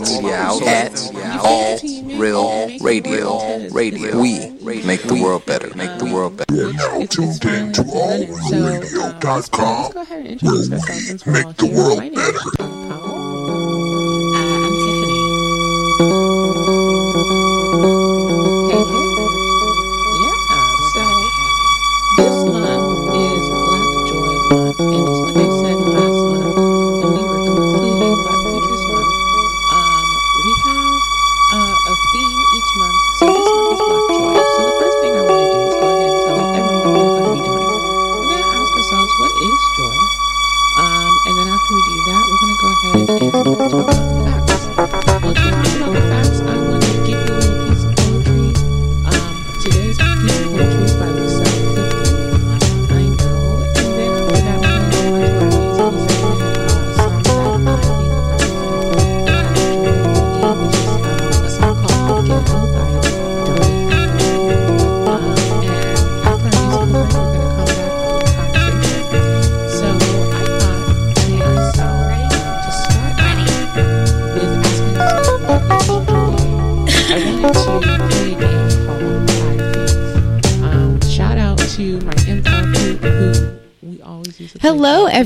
media outlets at All Real Radio. Radio. We make the world better. Make the world better. You are now tuned in to allrealradio.com, Go ahead and introduce yourselves as make well. the Here, world my name is better.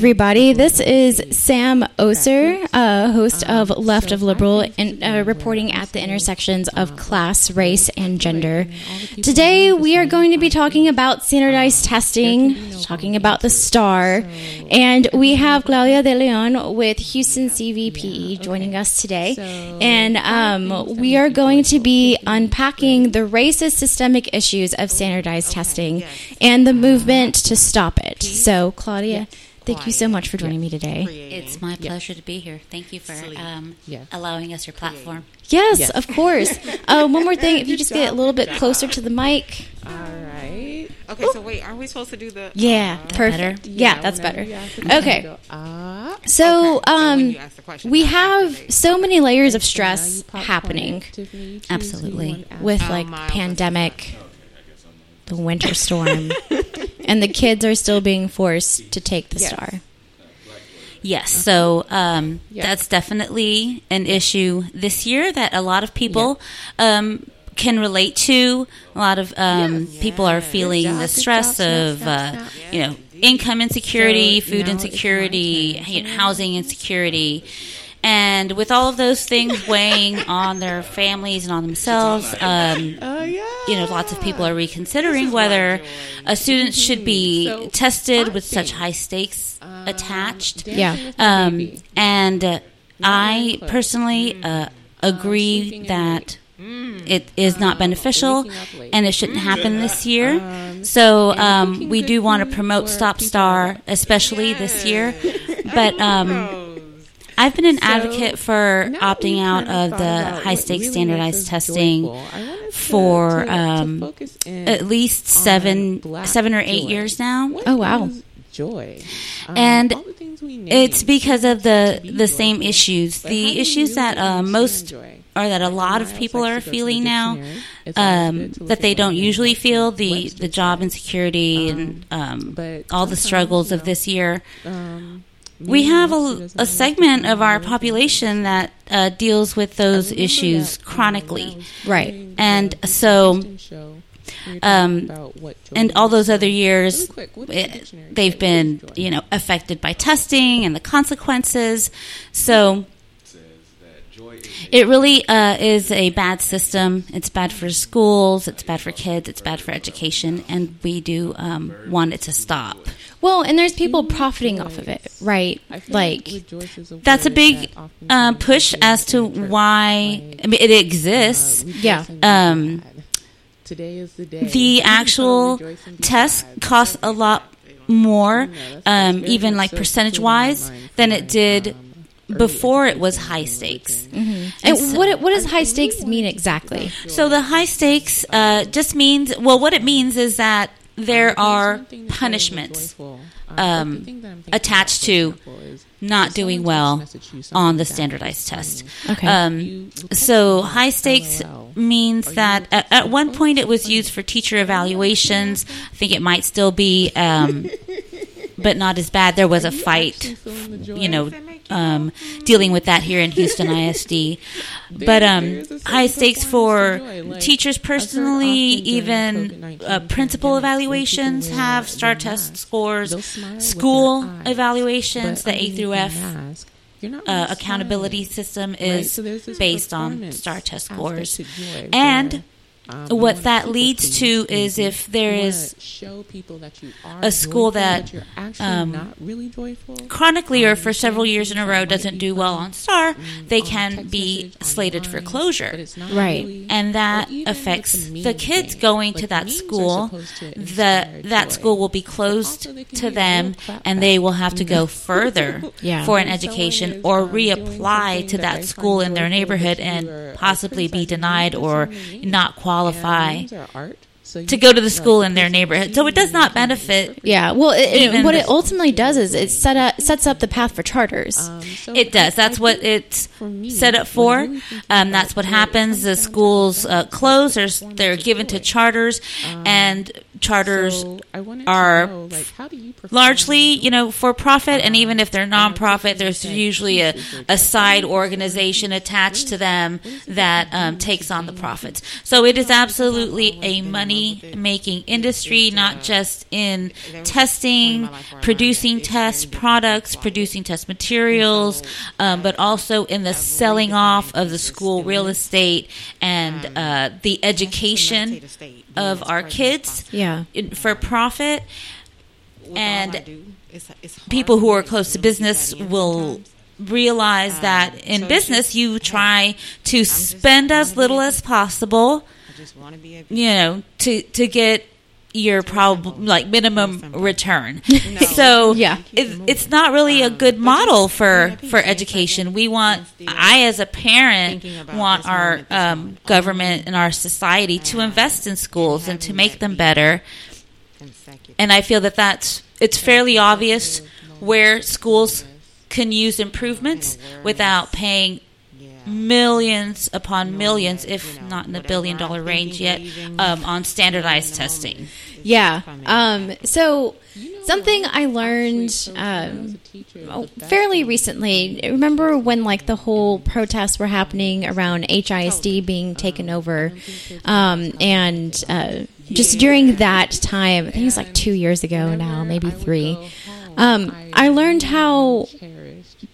Everybody. This is Sam Oser, uh, host of Left of Liberal, and uh, reporting at the intersections of class, race, and gender. Today, we are going to be talking about standardized testing, talking about the STAAR, and we have Claudia De Leon with Houston CVPE joining us today. And um, we are going to be unpacking the racist systemic issues of standardized testing and the movement to stop it. So, Claudia, thank you so much for joining me today. It's my pleasure to be here. Thank you for um, Yes. allowing us your platform. Yes, Yes. of course. Uh, one more thing, if you just get a little bit closer to the mic. All right. Okay, so wait, aren't we supposed to do the? Yeah, perfect. better? Yeah, that's better. you ask the question, Okay. So, Okay, so um, you ask the question, we have so many layers of stress happening Tiffany, you choose Absolutely. who you want to ask. with Oh, like Miles, pandemic, the winter storm, and the kids are still being forced to take the Yes. STAAR. Yes, so um, Yeah. that's definitely an issue this year that a lot of people um, can relate to. A lot of um, people are feeling Good the stress good job, of, snap, uh, snap, you know, income insecurity, So food now insecurity, turn. you know, housing insecurity. And with all of those things weighing on their families and on themselves, um, Oh yeah. you know, lots of people are reconsidering whether a student should be So, tested five with such high stakes attached. Yeah. Dancing with the Um, and uh, I close. personally uh, agree sleeping that late. it is not beneficial waking up late. and it shouldn't happen this year. Um, So um, we do want to promote Stop STAAR, that- especially this year. But um, I've been an advocate for now opting out of the high stakes really standardized testing joyful, to- for to- to um, focus at least seven, seven or eight joy. years now. What Oh, wow. Joy. Um, And all the things we name It's because of the to be the same issues, But the issues really that uh, most joy? or that a lot of people are to go to the feeling now, dictionary. It's always um, good to look that they don't usually feel the the job insecurity Um, and um, but all the struggles you of this year. We have a, a segment of our population that uh, deals with those issues chronically. when I was Right. And so, Houston show, we were talking um, about what joy and all those other years, Really quick, what's the it- they've been, What is joy? you know, affected by testing and the consequences. So it really uh, is a bad system. It's bad for schools. It's bad for kids. It's bad for education, and we do um, want it to stop. Well, and there's people profiting off of it, right? Like, That's a big that uh, push as to why. I mean, it exists. uh, Yeah. Um. Today is the day. the actual rejoice and be test costs a lot more, um, even like percentage wise, than it did um, before it was high stakes. religion. and so- what does high stakes mean exactly? So the high stakes uh, just means well, what it means is that there are one thing that punishments. Um, um, but the thing that I'm thinking attached to not doing well text messaged you on the standardized test. Okay. Um, so high stakes means that at, at one point it was used for teacher evaluations. I think it might still be, um, but not as bad. There was a fight, actually feeling the joy? you know, Does it make um, dealing with that here in Houston ISD. But um, high stakes for teachers personally, even uh, principal evaluations have STAAR test scores, school evaluations, the A through F uh, accountability system is based on STAAR test scores. And what that leads to is if there is a school that um, chronically or for several years in a row doesn't do well on STAAR, they can be slated for closure. Right. And that affects the kids going to that school. The, that school will be closed to them and they will have to go further Yeah. for an education or reapply to that school in their neighborhood and possibly be denied or not qualify to go to the school in their neighborhood. So it does not benefit. Yeah. Well, it, it- what it ultimately does is it set up, sets up the path for charters. It does. That's what it's set up for. Um, that's what happens. The schools uh, close. There's, they're given to charters, and charters are largely, you know, for profit. And even if they're nonprofit, there's usually a, a side organization attached to them that um, takes on the profits. So it is absolutely a money making industry, not just in testing, producing test products, producing test materials, um, but also in the selling off of the school real estate and uh, the education of our kids yeah. in- for profit. And people who are close to business will realize that in business you try to spend as little as possible you know to to get your prob like minimum return. So Yeah. it, it's not really a good model for for education. We want i as a parent want our um, government and our society to invest in schools and to make them better. and I feel that that's it's fairly obvious where schools can use improvements without paying millions upon millions, if not in the billion dollar range yet, um, on standardized testing. Yeah. Um, so something I learned um, oh, fairly recently. Remember when like the whole protests were happening around HISD being taken over, um, and uh, just during that time, I think it's like two years ago now, maybe three. Um, I learned how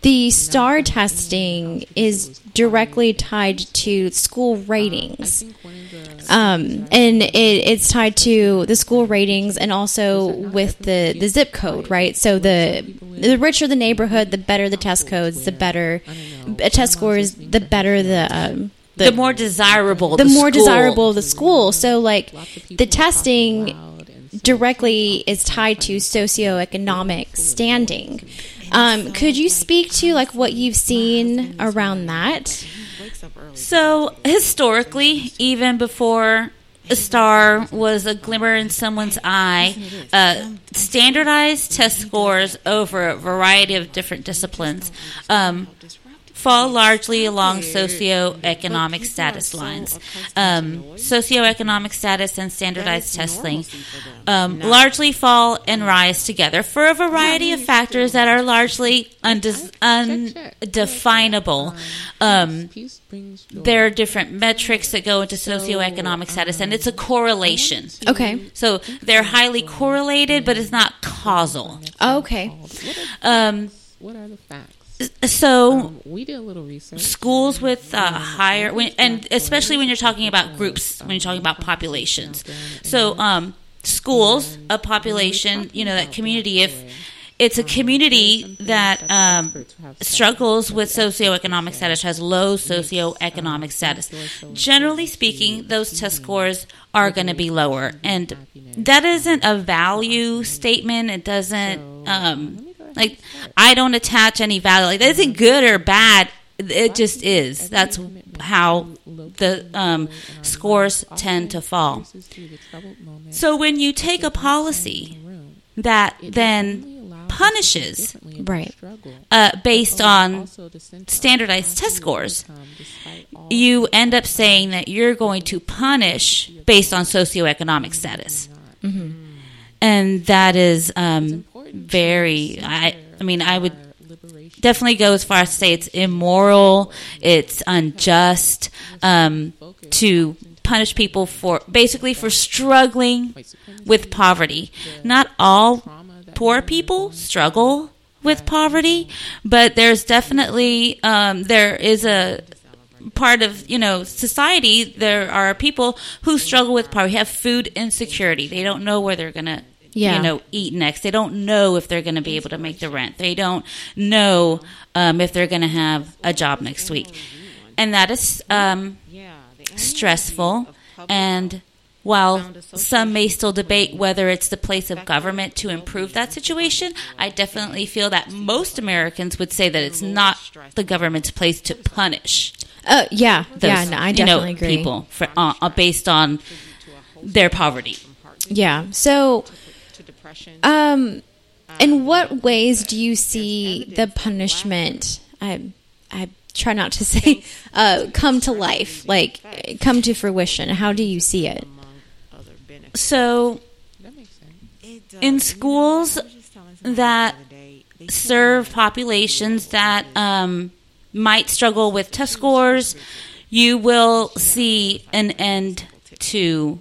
the STAAR testing is directly tied to school ratings. Um, and it, it's tied to the school ratings and also with the, the zip code, right? So the the richer the neighborhood, the better the test codes, the better uh, test scores, the better the um, The, more desirable, the, the, more school. desirable the school. So like the testing directly is tied to socioeconomic standing. Um, could you speak to like what you've seen around that? So historically, even before a STAAR was a glimmer in someone's eye, uh, standardized test scores over a variety of different disciplines um, fall largely along socioeconomic status lines. Um, socioeconomic status and standardized testing um, largely fall and rise together for a variety of factors that are largely undes- undefinable. Um, there are different metrics that go into socioeconomic status, and it's a correlation. Okay. So they're highly correlated, but it's not causal. Okay. Um, What are the facts? So We did a little research. schools with uh, higher, when, and especially when you're talking about groups, when you're talking about populations. So um, schools, a population, you know, that community, if it's a community that um, struggles with socioeconomic status, has low socioeconomic status. Generally speaking, those test scores are going to be lower, and that isn't a value statement. It doesn't um, like I don't attach any value. Like that isn't good or bad. It just is. That's how the um, scores tend to fall. So when you take a policy that then punishes Right. uh, based on standardized test scores, you end up saying that you're going to punish based on socioeconomic status. And that is um, very, I, I mean, I would definitely go as far as to say it's immoral, it's unjust um, to punish people for basically for struggling with poverty. Not all poor people struggle with poverty, but there's definitely um, there is a part of you know society. There are people who struggle with poverty, have food insecurity. They don't know where they're gonna. Yeah. You know, eat next. They don't know if they're going to be able to make the rent. They don't know um, if they're going to have a job next week, and that is um, stressful. And while some may still debate whether it's the place of government to improve that situation, I definitely feel that most Americans would say that it's not the government's place to punish Uh, yeah, those yeah, no, I you know, definitely agree. people for, uh, based on their poverty. Yeah. So, um, in what ways do you see the punishment? I, I try not to say, uh, come to life, like come to fruition. How do you see it? So, in schools that serve populations that um, might struggle with test scores, you will see an end to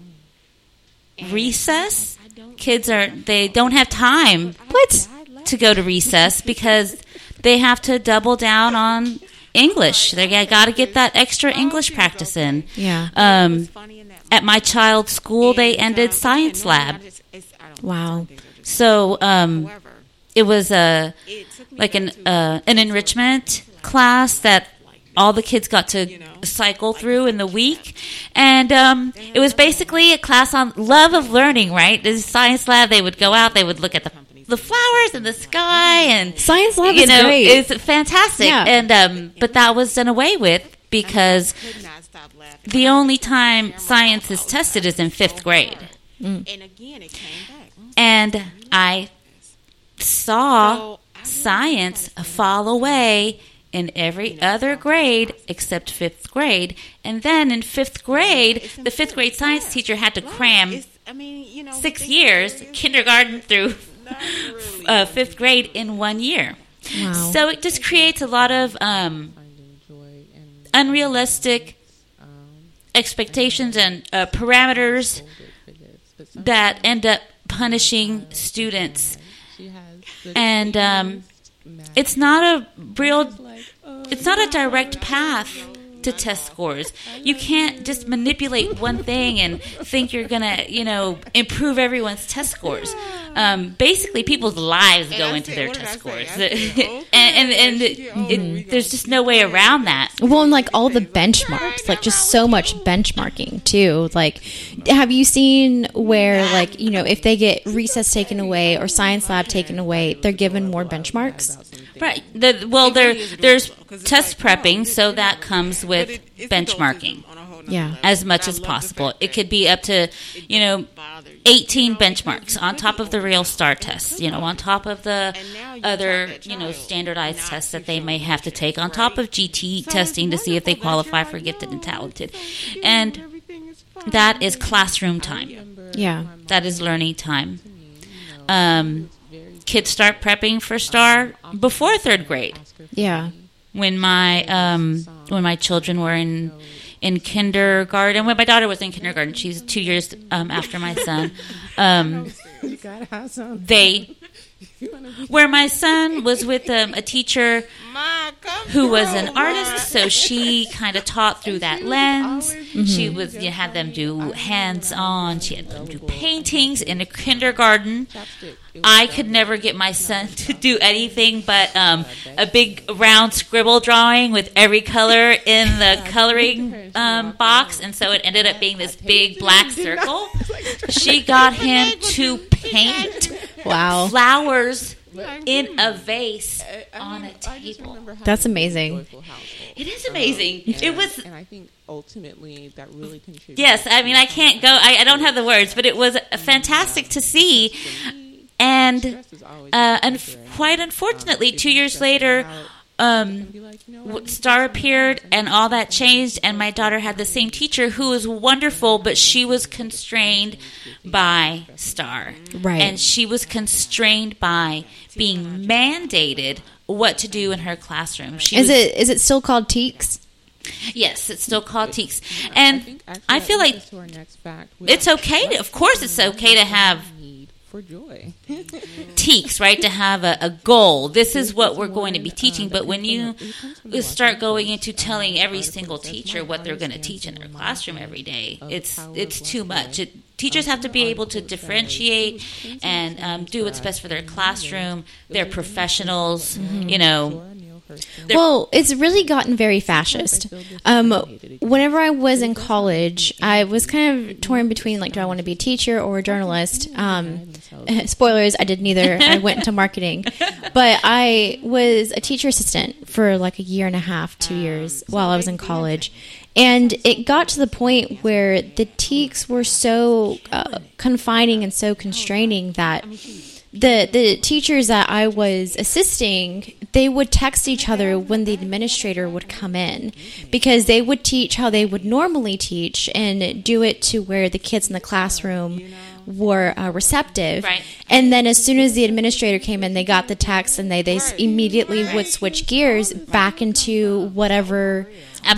recess. Kids are they don't have time What? to go to recess because they have to double down on English. They got to get that extra English practice in. Yeah. Um, at my child's school, they ended science lab. Wow. So um, it was a like an uh, an enrichment class that all the kids got to cycle through in the week, and um, it was basically a class on love of learning. Right, the science lab. They would go out. They would look at the the flowers and the sky and Science lab you is know great. it's fantastic. Yeah. And um, but that was done away with because the only time science is tested is in fifth grade. And again, it came back. And I saw science fall away in every other grade except fifth grade. And then in fifth grade, the fifth grade science teacher had to cram I mean, you know, six they- years, kindergarten through really. uh, fifth grade in one year. Wow. So it just creates a lot of um, unrealistic expectations and uh, parameters that end up punishing students. And um, it's not a real, it's not a direct path to test scores. You can't just manipulate one thing and think you're gonna, you know, improve everyone's test scores. Um, basically, people's lives go into their what did I test scores, I said, okay, and and, and she get older, it, there's just no way around that. Well, and like all the benchmarks, like just so much benchmarking too. Like, have you seen where, like, you know, if they get recess taken away or science lab taken away, they're given more benchmarks? Right. The, well, there really is a there's good because it's test like, prepping, wow, so that comes with it- benchmarking adultism on a whole nother Yeah. level. as much as possible. It could be up to you know 18 You know, because benchmarks on top of the real STAAR to tests. You know, on top of the And now you other you know standardized tests that they may have to take on top of GT testing to see if they qualify for gifted and talented, and everything is fine. that is classroom time. Yeah. That is learning time. Um, kids start prepping for STAAR before third grade. Yeah. when my um when my children were in in kindergarten when my daughter was in kindergarten she's two years um, after my son um they where my son was with um, a teacher who was an artist so she kind of taught through that lens. She was you had them do hands on she had them do paintings in a kindergarten. I could never get my son to do anything but um, a big round scribble drawing with every color in the coloring um, box, and so it ended up being this big black circle. She got him to paint Wow. flowers in a vase on a table. That's amazing. It is amazing. It was and I think ultimately that really contributed. Yes, I mean, I can't go, I, I don't have the words, but it was fantastic to see. And, uh, and quite unfortunately, two years later, um, w- STAAR appeared and all that changed, and my daughter had the same teacher who was wonderful, but she was constrained by STAAR. Right. And she was constrained by being mandated what to do in her classroom. She Is was, it is it still called TEKS? Yes, it's still called TEKS. And I feel like to our next it's okay. To, of course, it's okay to have need for joy. TEKS, right? To have a, a goal. This is what we're going to be teaching. But when you start going into telling every single teacher what they're going to teach in their classroom every day, it's it's too much. It, teachers have to be able to differentiate and um, do what's best for their classroom. They're professionals, you know. They're- Well, it's really gotten very fascist. Um, whenever I was in college, I was kind of torn between like, do I want to be a teacher or a journalist? Um, spoilers, I did neither. I went into marketing, but I was a teacher assistant for like a year and a half, two years while I was in college. And it got to the point where the TEKS were so uh, confining and so constraining that the the teachers that I was assisting, they would text each other when the administrator would come in because they would teach how they would normally teach and do it to where the kids in the classroom were uh, receptive. Right. And then as soon as the administrator came in, they got the text and they they s- immediately would switch gears back into whatever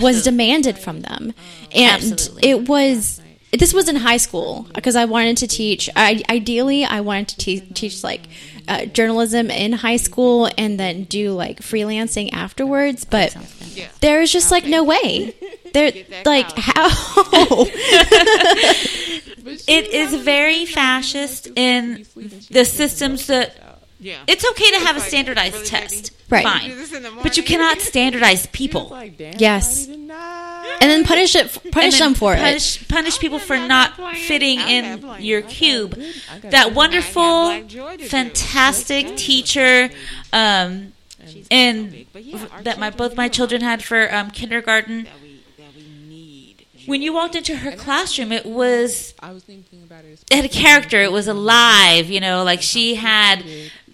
was demanded from them. And Absolutely. it was this was in high school because I wanted to teach. I, ideally, I wanted to te- teach like uh, journalism in high school and then do like freelancing afterwards. But Yeah. there's just like no way. There, that like how? It is very fascist in the systems that Yeah. it's okay to have a standardized really test. Right. Fine. this in the But you cannot standardize people. Like, Yes. I did not. and then punish it. Punish then them for it. punish, Punish people for not not fitting I'm in not your cube. I got That good. wonderful, Black do. fantastic teacher, um, and But yeah, that my both my children had for um, kindergarten. that we that we need. When you walked into her classroom, it was I was thinking about it. it had a character. It was alive. You know, like she had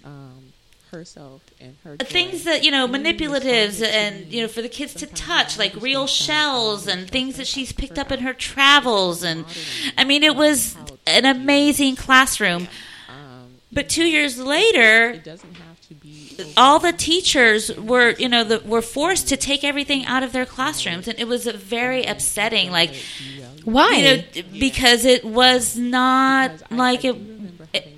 um, herself and her things that you know manipulatives and you know for the kids to touch like real shells and things that she's picked up in her travels and i mean it was an amazing classroom Um, but two years later all the teachers were you know the, were forced to take everything out of their classrooms and it was very upsetting like Why? you know because it was not like it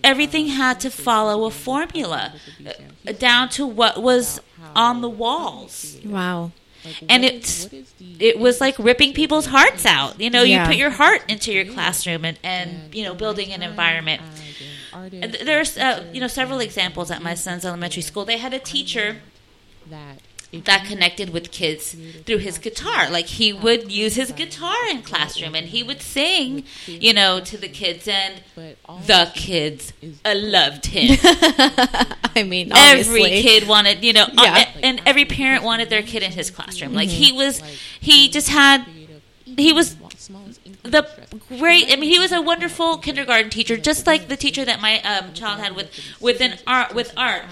everything had to follow a formula uh, down to what was on the walls wow. and it's it was like ripping people's hearts out you know Yeah. you put your heart into your classroom and, and you know building an environment Th- there's uh, you know several examples at my son's elementary school they had a teacher that that connected with kids through his guitar. Like he would use his guitar in classroom and he would sing, you know, to the kids and the kids uh, loved him. I mean, every obviously. kid wanted, you know, Yeah. and every parent wanted their kid in his classroom. Like he was, he just had, he was the great. I mean, he was a wonderful kindergarten teacher, just like the teacher that my um, child had with with an art with art,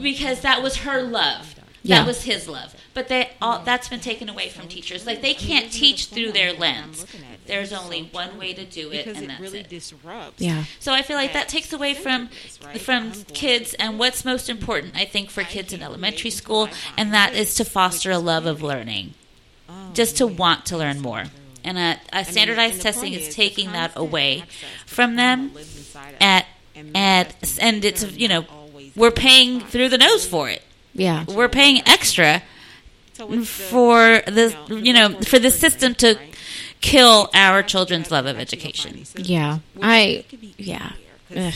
because that was her love. Yeah. That was his love. But they all that's been taken away from teachers. Like they can't teach through their lens. There's only one way to do it, and it that's really it. disrupts. Yeah. So I feel like that takes away from from kids and what's most important I think for kids in elementary school and that is to foster a love of learning. Just to want to learn more. And uh, uh, standardized testing is taking that away from them at at and it's you know we're paying through the nose for it. Yeah. We're paying extra for the you know for the system to kill our children's love of education. Yeah. I. Yeah. Ugh.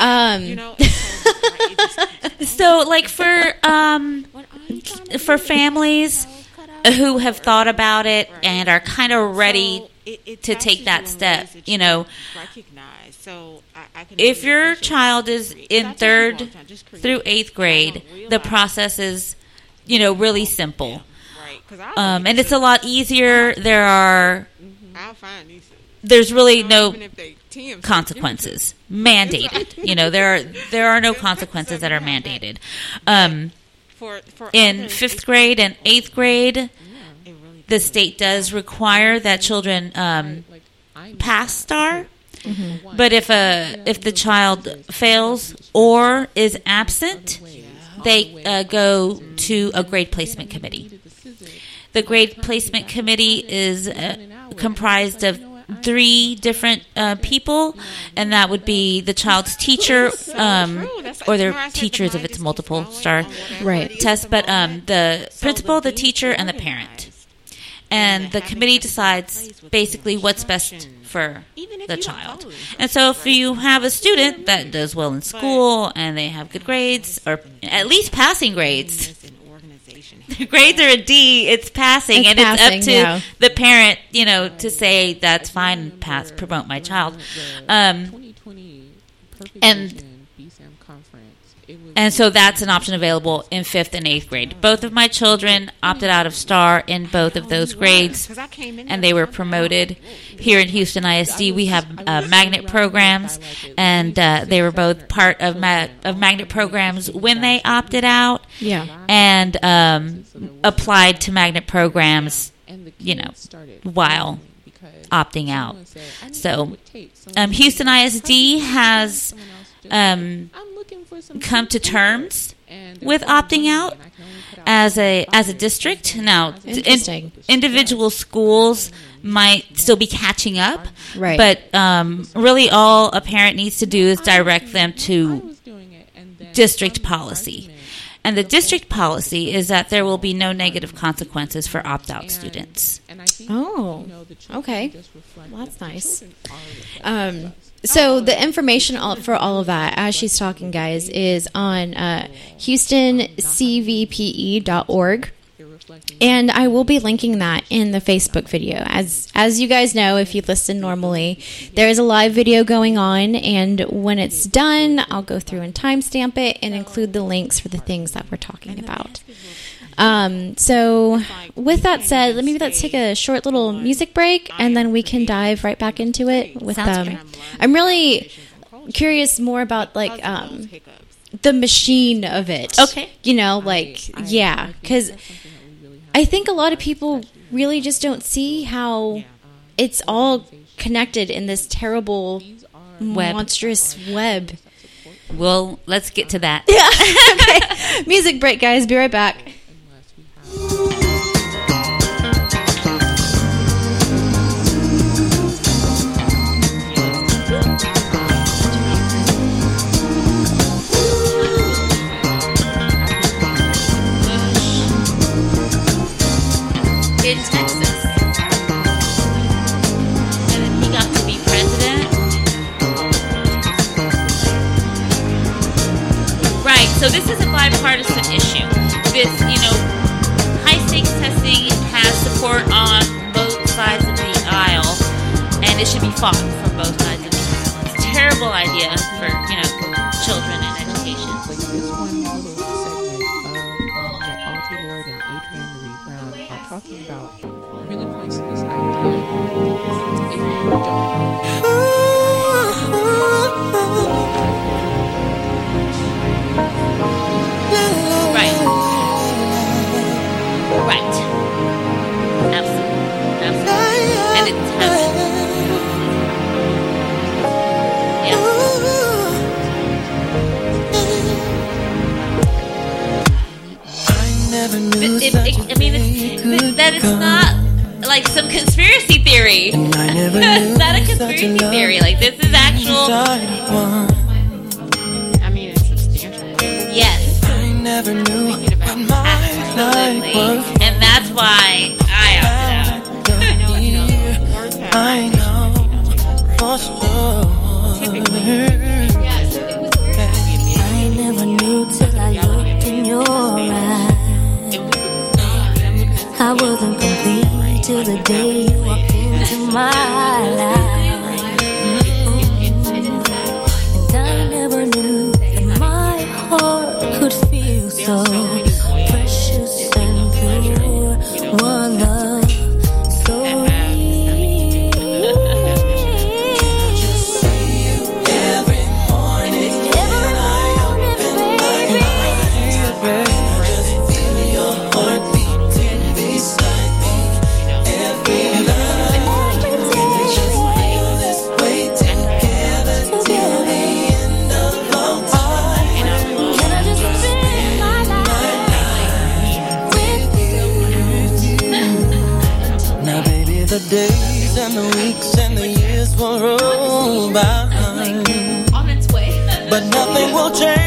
Um. You know, it's so hard. It just- So, like for um, for families who have thought about it and are kind of ready So it- to take that step, that you know, recognize. So I, I can if your child is in That's what people all third the time, just create through eighth grade, the process is, you know, really simple. right? Um, and it's a lot easier. There are I'll find these. there's really no even if they TM consequences mandated. You know, there are there are no consequences that are mandated. Um, for for in others, fifth grade and eighth grade, It really the state does require that children um, pass STAAR. But if a if the child fails or is absent, they uh, go to a grade placement committee. The grade placement committee is uh, comprised of three different uh, people, and that would be the child's teacher um, or their remember I said the teachers if it's multiple STAAR. Right. test, but um, the principal, the teacher, and the parent. And the committee decides basically what's best for the child. And so if you have a student that does well in school and they have good grades, or at least passing grades, Business and organization. the grades are a D, it's passing, It's and passing, it's up to yeah. the parent, you know, to say that's fine, pass, promote my child. Um, 2020 Perfect and- Vision BSAM conference. It was and so that's an option available in fifth and eighth grade. Both of my children opted out of STAAR in both of those grades. 'Cause I came in and they were promoted. Here in Houston ISD, we have uh, magnet programs, and uh, they were both part of ma- of magnet programs when they opted out, Yeah. and um, applied to magnet programs you know, while opting out. someone said, "I need So, help with tape." Someone Um, Houston ISD has Someone else just um, "I'm looking for some come to terms And with opting out and I can only put out as a as a district. Now, in- individual schools might still be catching up, Right. but um, really all a parent needs to do is direct them to was doing it, and then district policy. And the district policy is that there will be no negative consequences for opt out students. Oh, you know, the okay. Well, that's nice. Um, so the information all, for all of that, as she's talking, guys, is on uh, HoustonCVPE.org. And I will be linking that in the Facebook video. As as you guys know, if you listen normally, there is a live video going on, and when it's done, I'll go through and timestamp it and include the links for the things that we're talking about. Um, so, with that said, let me let's take a short little music break, and then we can dive right back into it. With um. I'm really curious more about like um, the machine of it. Okay. You know, like, yeah. Because I think a lot of people really just don't see how it's all connected in this terrible, Web. monstrous web. Well, let's get to that. Yeah. okay. Music break, guys. Be right back. So this is a bipartisan issue. This, you know, high stakes testing has support on both sides of the aisle, and it should be fought from both sides of the aisle. It's a terrible idea for, you know, children and education. like this one little segment of um, and Marie Brown are talking about really this idea. It, it, it, I mean, it's, that it's not like some conspiracy theory. it's not a conspiracy theory. Like, this is actual. I mean, it's substantial. Yes. I Thinking about Absolutely. And that's why I opted out. I know, you know, words have I know for sure. I never knew till I I wasn't complete till the day you walked into my life. And I never knew that my heart could feel so days and the weeks and the years will roll by. But nothing will change.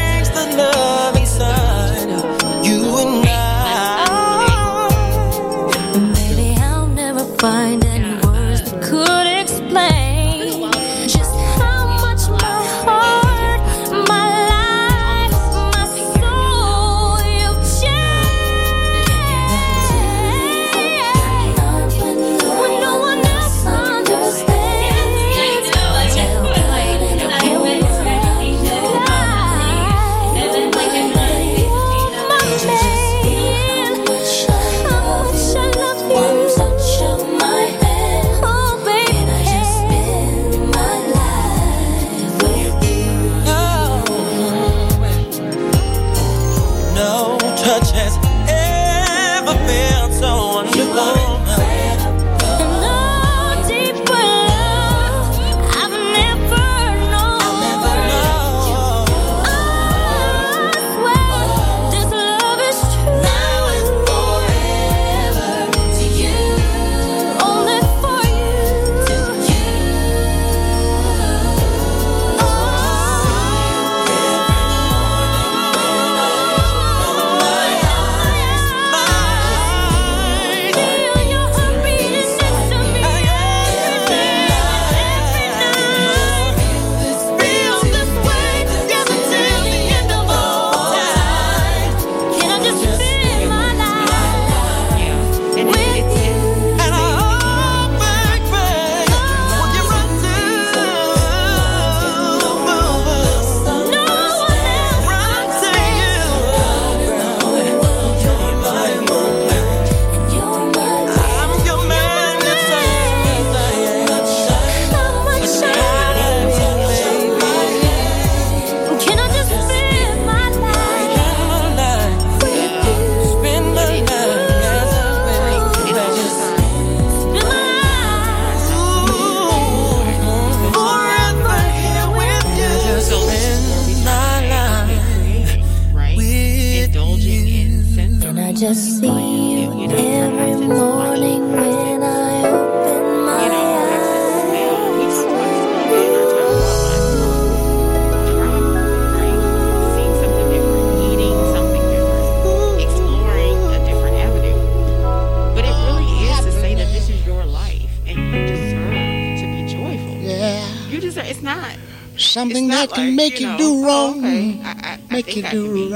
make you, know, do oh, wrong. Okay. Mm-hmm. I, I, make I you do wrong.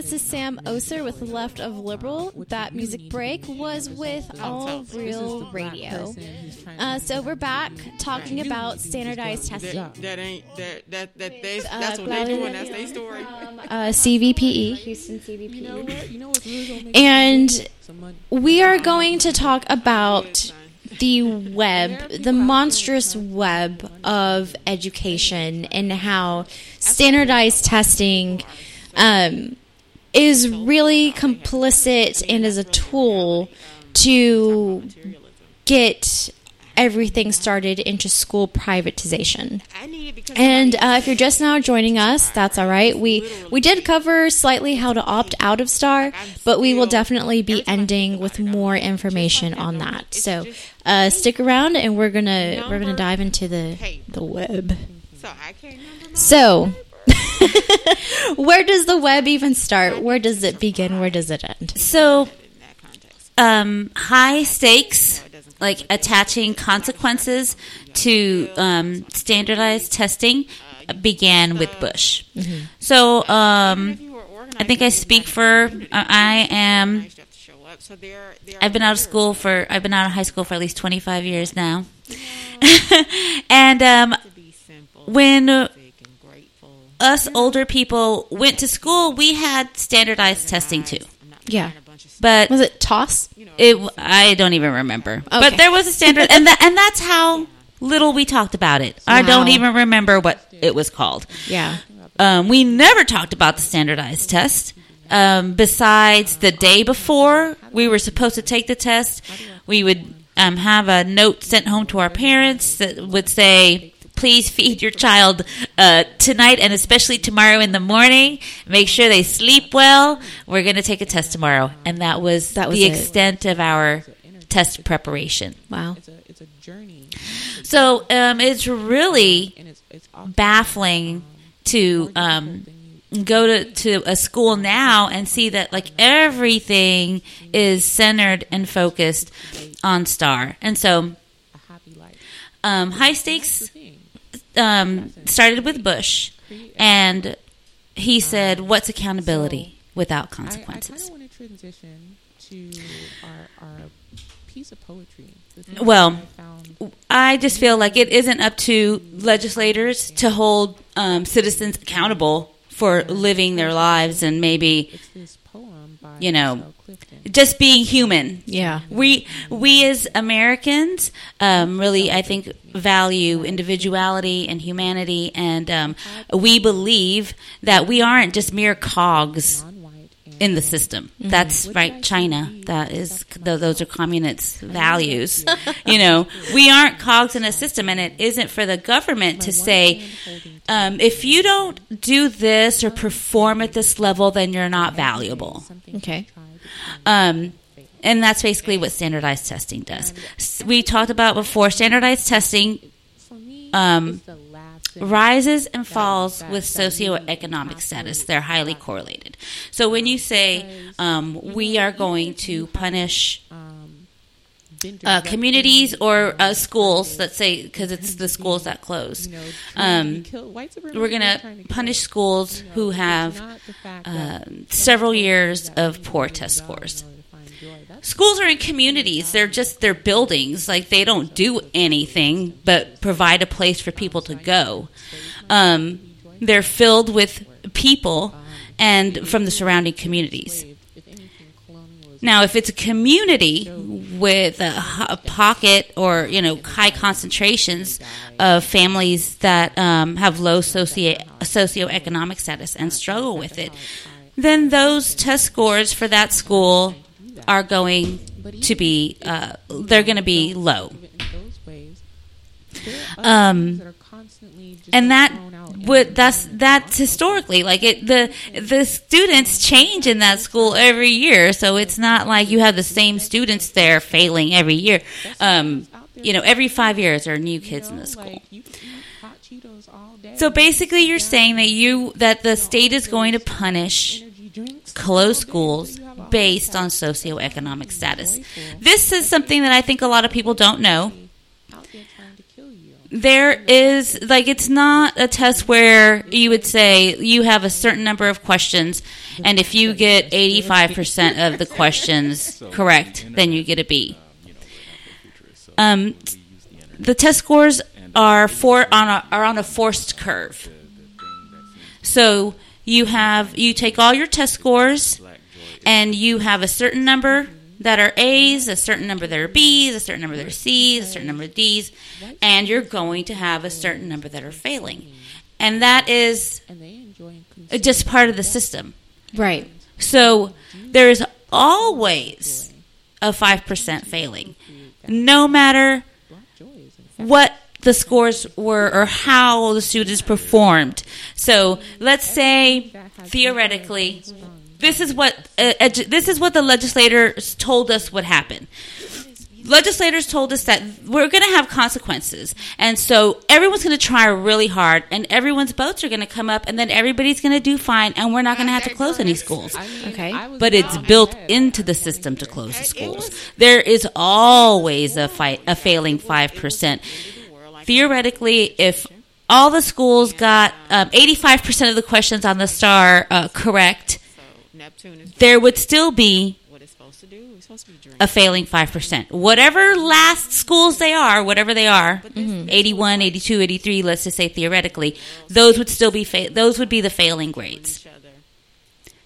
this is Sam Oser with Left of Liberal. That music break was with All Real Radio. Uh, so we're back talking about standardized testing. That, that ain't that that that they, uh, that's what they're doing. That's their story. Uh, CVPE, Houston CVPE, and we are going to talk about the web, the monstrous web of education, and how standardized testing um, is really complicit and is a tool to get everything started into school privatization. And uh, if you're just now joining us, that's all right. We we did cover slightly how to opt out of STAAR, but we will definitely be ending with more information on that. So uh, stick around, and we're gonna we're gonna dive into the the web. So. Where does the web even start? Where does it begin? Where does it end? So, um, high stakes, like attaching consequences to um, standardized testing, began with Bush. Mm-hmm. So, um, I think I speak for, uh, I am. I've been out of school for I've been out of high school for at least 25 years now. and um, when us older people went to school, we had standardized testing too. Yeah. But Was it TAAS? it I don't even remember. Okay. But there was a standard and that and that's how little we talked about it. I don't even remember what it was called. Yeah. Um, we never talked about the standardized test. Um, besides the day before we were supposed to take the test, we would um, have a note sent home to our parents that would say, "Please feed your child uh, tonight and especially tomorrow in the morning. Make sure they sleep well. We're going to take a test tomorrow." And that was, That was the it. extent of our test preparation. Wow. It's a it's a journey, So um, it's really and it's it's often baffling to um, go to, to a school now and see that like everything is centered and focused on STAAR and so a happy life. um, high stakes Thing. Um, started with bush and he said what's accountability without I, I consequences want to transition to our our piece of poetry. Well, I I just feel like it isn't up to legislators to hold um, citizens accountable for living their lives and maybe You know, just being human. Yeah. We we as Americans um, really, I think, value individuality and humanity, and um, we believe that we aren't just mere cogs in the system. That's right, China. That is th- those are communist values. you know, we aren't cogs in a system, and it isn't for the government to say. Um, if you don't do this or perform at this level, then you're not valuable. Okay. Um, and that's basically what standardized testing does. We talked about before standardized testing um, it's the last thing rises and falls with socioeconomic status. They're highly correlated. So when you say um, we are going to punish um, uh, communities or uh, schools, let's say because it's the schools that close, um, to kill- white supremacy we're going to punish schools who have not the fact uh, several years of poor test scores. Schools are in communities. They're just they're buildings. Like they don't do anything but provide a place for people to go. Um, they're filled with people and from the surrounding communities. Now, if it's a community with a pocket or you know high concentrations of families that um, have low socio socioeconomic status and struggle with it, then those test scores for that school are going to be uh, they're going to be low. Um, and that would that's that's historically like it the the students change in that school every year so it's not like you have the same students there failing every year um you know every five years there are new kids in the school so basically you're saying that you that the state is going to punish energy drinks. close schools based on socioeconomic status. This is something that i think a lot of people don't know. There is like it's not a test where you would say you have a certain number of questions and if you get 85% of the questions correct then you get a b. Um, the test scores are for on a, are on a forced curve. So you have you take all your test scores and you have a certain number that are A's, a certain number that are B's, a certain number that are C's, a certain number of D's, and you're going to have a certain number that are failing. And that is And they enjoy just part of the system. Right. So there is always a 5% failing, no matter what the scores were or how the students performed. So let's say theoretically, this is what uh, edu- this is what the legislators told us would happen. legislators told us that we're going to have consequences. And so everyone's going to try really hard and everyone's boats are going to come up and then everybody's going to do fine and we're not going to have to close any schools. Okay. But it's built into the system to close the schools. There is always a fight, a failing 5%. Theoretically, if all the schools got um, 85% of the questions on the STAAR uh, correct, Neptune is there would still be what it's supposed to do. It's supposed to be drinking. a failing 5%. Whatever last schools they are, whatever they are, 81, 82, 83, let's just say theoretically, those would still be fa- those would be the failing grades.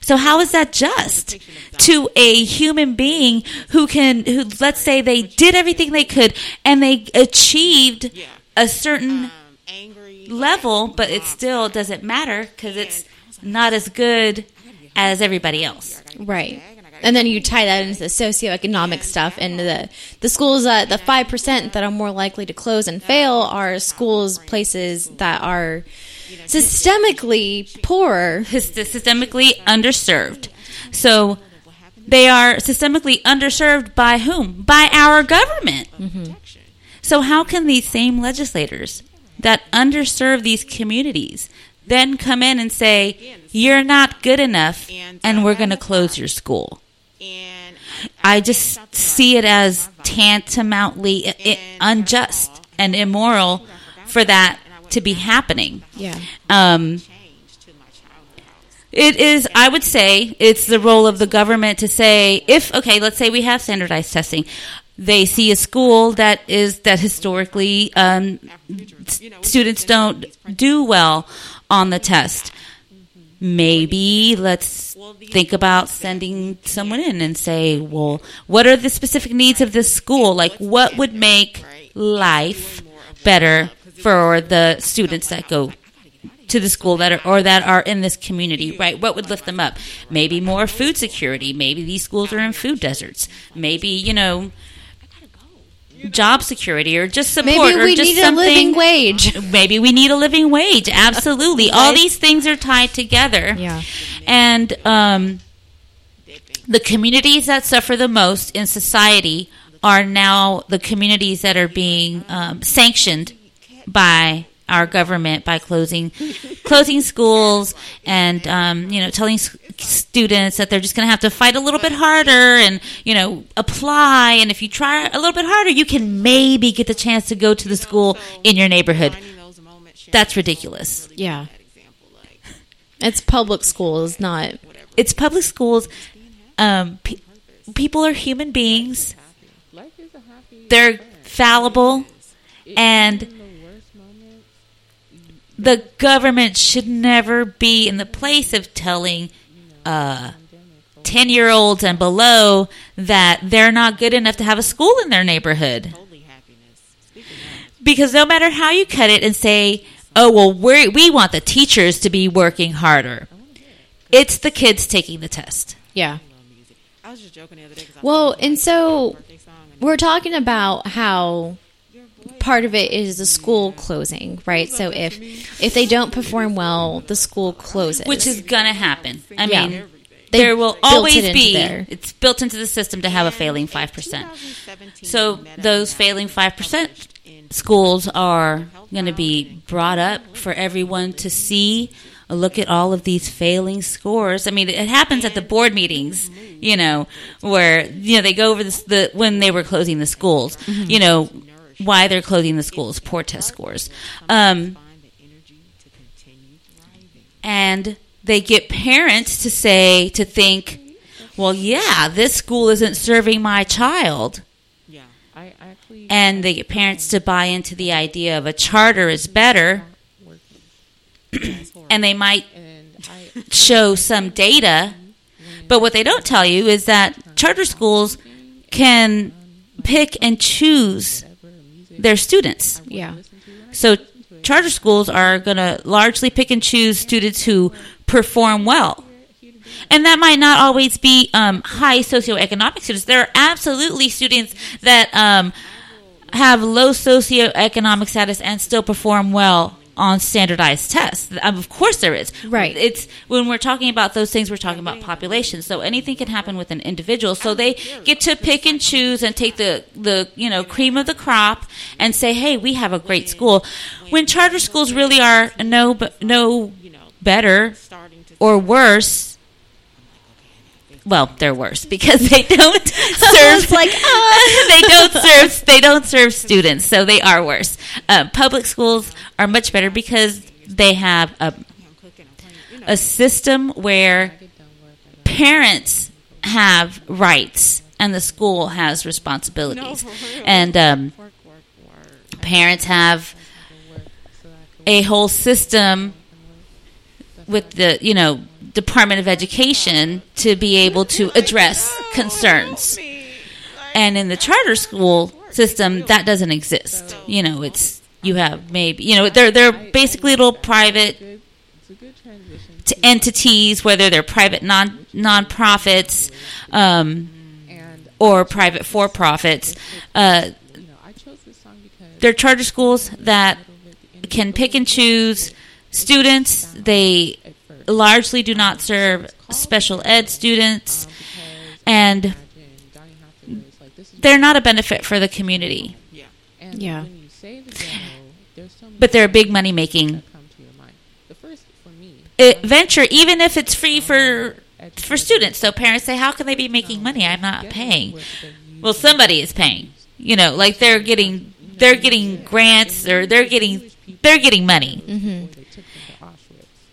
So how is that just to a human being who can who let's say they did everything they could and they achieved a certain Um, angry. level, but it still doesn't matter cuz it's not as good as everybody else. Right. And then you tie that into the socioeconomic stuff and the the schools that the five percent that are more likely to close and fail are schools places that are systemically poorer. Systemically underserved. So they are systemically underserved by whom? By our government. Mm-hmm. So how can these same legislators that underserve these communities then come in and say you're not good enough and we're going to close your school? I just see it as tantamountly i- i- unjust and immoral for that to be happening. Yeah. Um, change to my childhood house. it is, I would say, it's the role of the government to say, if, okay, let's say we have standardized testing. They see a school that is, that historically, um, students don't do well on the test. Maybe let's think about sending someone in and say, well, what are the specific needs of this school? Like, what would make life better for the students that go to the school that are or that are in this community, right? What would lift them up? Maybe more food security. Maybe these schools are in food deserts. Maybe you know, job security or just support Maybe or we just need a living wage. Maybe we need a living wage. Absolutely, all these things are tied together. Yeah. and um, the communities that suffer the most in society are now the communities that are being um, sanctioned by our government by closing closing schools and um, you know telling s- students that they're just going to have to fight a little bit harder and you know apply. And if you try a little bit harder you can maybe get the chance to go to the school in your neighborhood. Finding those moments, sharing that's ridiculous. Yeah. that example, like It's public schools, not it's public schools. Um, pe- people are human beings. Life is a happy. they're fallible. And In the worst moments, the government should never be in the place of telling uh, 10 year olds and below that they're not good enough to have a school in their neighborhood. holy happiness. Because no matter how you cut it and say, oh, well, we we want the teachers to be working harder, it's the kids taking the test. yeah. of I was just joking the other day. 'cause I Well, thought it was and so a birthday song and we're talking about how part of it is the school closing, right? So if if they don't perform well, the school closes. Which is going to happen. I Yeah. mean, They there will always be, there. it's built into the system to have a failing 5%. So those failing 5% schools are going to be brought up for everyone to see a look at all of these failing scores. I mean, it happens at the board meetings, you know, where you know they go over this, the when they were closing the schools, mm-hmm. you know, why they're closing the schools, poor test scores, um, find the energy to continue thriving. and they get parents to say to think, well, yeah, this school isn't serving my child. Yeah. I actually and they get parents to buy into the idea of a charter is better and they might show some data but what they don't tell you is that charter schools can pick and choose their students yeah. so charter schools are going to largely pick and choose students who perform well and that might not always be um, high socioeconomic students. There are absolutely students that um, have low socioeconomic status and still perform well on standardized tests. Of course, there is. Right. It's when we're talking about those things, we're talking about population. So anything can happen with an individual. So they get to pick and choose and take the the you know cream of the crop and say, hey, we have a great school. When charter schools really are no no better or worse. Well, they're worse because they don't serve like, they don't serve they don't serve students, so they are worse. Um, public schools are much better because they have a a system where parents have rights and the school has responsibilities, and um, parents have a whole system with the you know Department of Education to be able to address concerns. And in the charter school system, that doesn't exist. You know, it's you have maybe you know they're they're basically little private entities, whether they're private non nonprofits um, or private for profits. Uh, they're charter schools that can pick and choose students. They largely do not serve special ed students, and they're not a benefit for the community. Yeah. But they're a big money making venture, even if it's free for for students. So parents say, "How can they be making money? I'm not paying." Well, somebody is paying. You know, like they're getting they're getting grants or they're getting they're getting money, mm-hmm.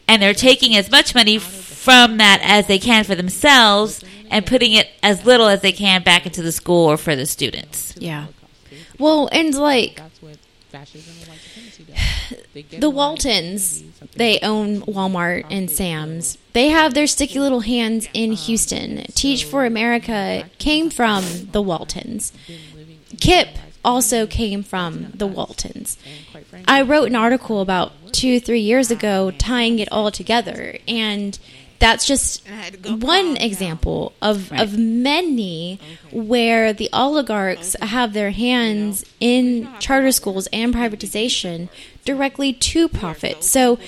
And they're taking as much money from that as they can for themselves and putting it as little as they can back into the school or for the students. Yeah. Well, and like the Waltons, they own Walmart and Sam's. They have their sticky little hands in Houston. Teach for America came from the Waltons. KIPP also came from the Waltons. I wrote an article about two, three years ago tying it all together, and that's just one example of, of many where the oligarchs have their hands in charter schools and privatization directly to profit. So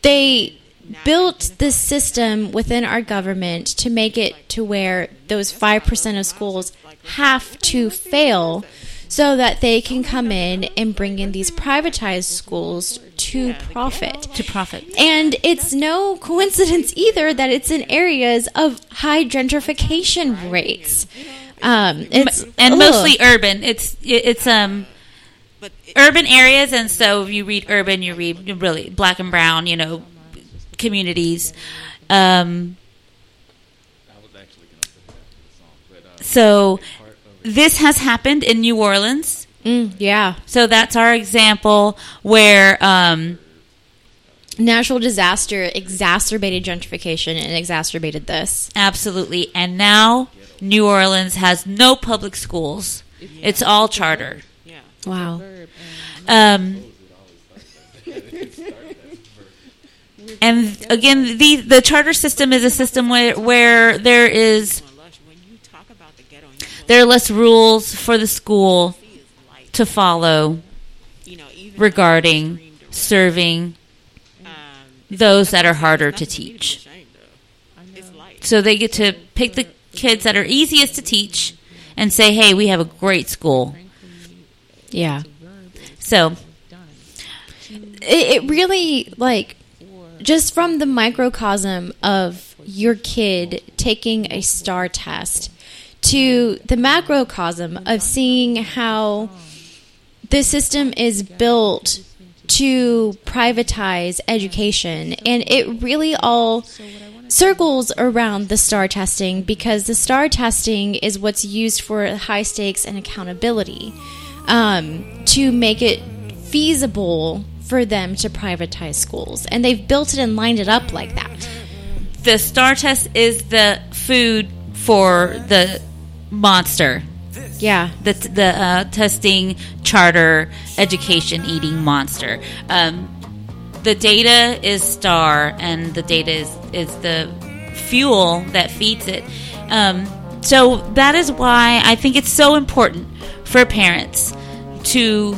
they built this system within our government to make it to where those 5% of schools have to fail so that they can come in and bring in these privatized schools to profit. To profit. And it's no coincidence either that it's in areas of high gentrification rates. Um, it's and ugh. mostly urban. It's it's um urban areas, and so if you read urban, you read really black and brown, you know, communities. Um, so this has happened in New Orleans. Mm, yeah. So that's our example where um, Natural disaster exacerbated gentrification and exacerbated this. absolutely, and now New Orleans has no public schools. It's all charter. Yeah. Wow. Um, and again, the the charter system is a system where where there is there are less rules for the school to follow regarding serving those that are harder to teach. So they get to pick the kids that are easiest to teach and say, "Hey, we have a great school." Yeah. So it, really like just from the microcosm of your kid taking a STAAR test to the macrocosm of seeing how the system is built to privatize education and it really all circles around the STAAR testing because the STAAR testing is what's used for high stakes and accountability um, to make it feasible for them to privatize schools. And they've built it and lined it up like that. the STAAR test is the food for the monster. Yeah. The the uh, testing charter education eating monster. Um, the data is STAAR, and the data is is the fuel that feeds it. Um, so that is why I think it's so important for parents to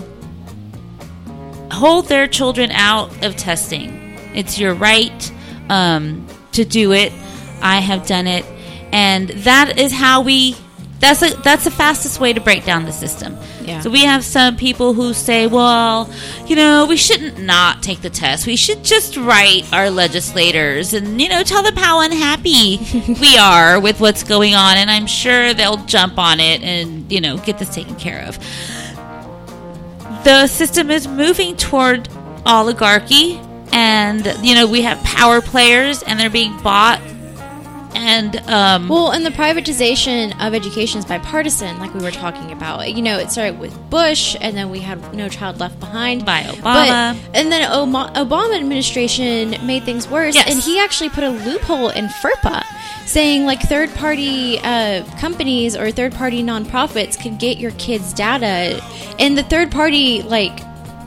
hold their children out of testing. It's your right um, to do it. I have done it, and that is how we. That's a, that's the fastest way to break down the system. Yeah. So we have some people who say, well, you know, we shouldn't not take the test. We should just write our legislators and, you know, tell them how unhappy we are with what's going on. And I'm sure they'll jump on it and, you know, get this taken care of. The system is moving toward oligarchy. And, you know, we have power players and they're being bought. And, um, Well, and the privatization of education is bipartisan, like we were talking about. You know, it started with Bush, and then we had No Child Left Behind By Obama. But, and then Oma- Obama administration made things worse, Yes. and he actually put a loophole in FERPA, saying like third party uh, companies or third party nonprofits could get your kids' data, and the third party like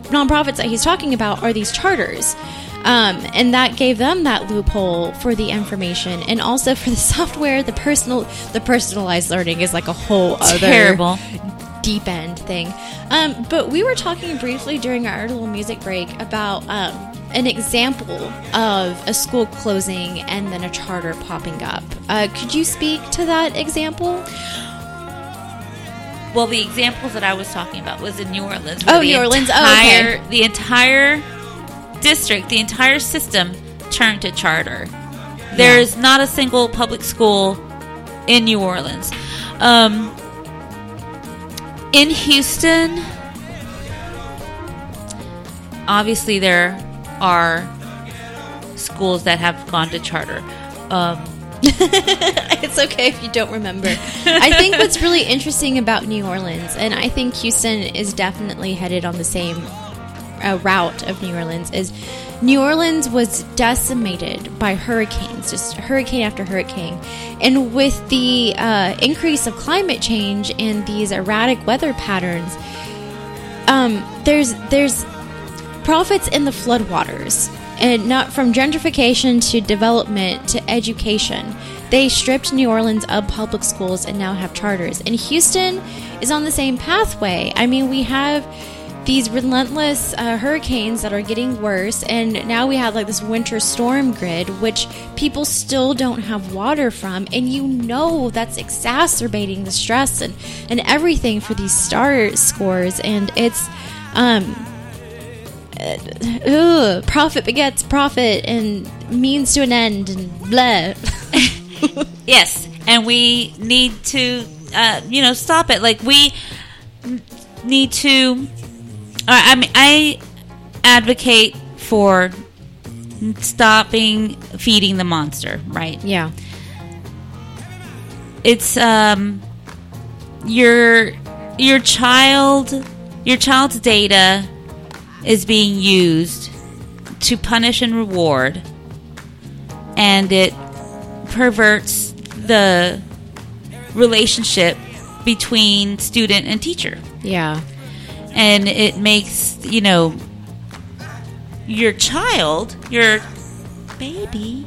nonprofits that he's talking about are these charters. Um, and that gave them that loophole for the information and also for the software the personal the personalized learning is like a whole other terrible. deep end thing um, but we were talking briefly during our little music break about um, an example of a school closing and then a charter popping up uh, could you speak to that example Well, the examples that I was talking about was in New Orleans. Oh, New Orleans. Oh, okay. The entire district, the entire system turned to charter. There is not a single public school in New Orleans. Um, in Houston, obviously there are schools that have gone to charter. Um, it's okay if you don't remember. I think what's really interesting about New Orleans, and I think Houston is definitely headed on the same uh, route of New Orleans, is New Orleans was decimated by hurricanes, just hurricane after hurricane. And with the uh, increase of climate change and these erratic weather patterns, um, there's there's profits in the floodwaters and not from gentrification to development to education. They stripped new orleans of public schools and now have charters. And houston is on the same pathway. I mean we have these relentless uh, hurricanes that are getting worse and now we have like this winter storm grid which people still don't have water from and you know that's exacerbating the stress and, and everything for these STAAR scores and it's um ugh, profit begets profit and means to an end and blah. Yes, and we need to, uh, you know, stop it. Like we need to. I mean, I advocate for stopping feeding the monster. Right? yeah. It's um, your your child your child's data is being used to punish and reward, and it perverts the relationship between student and teacher. Yeah. And it makes, you know, your child, your baby,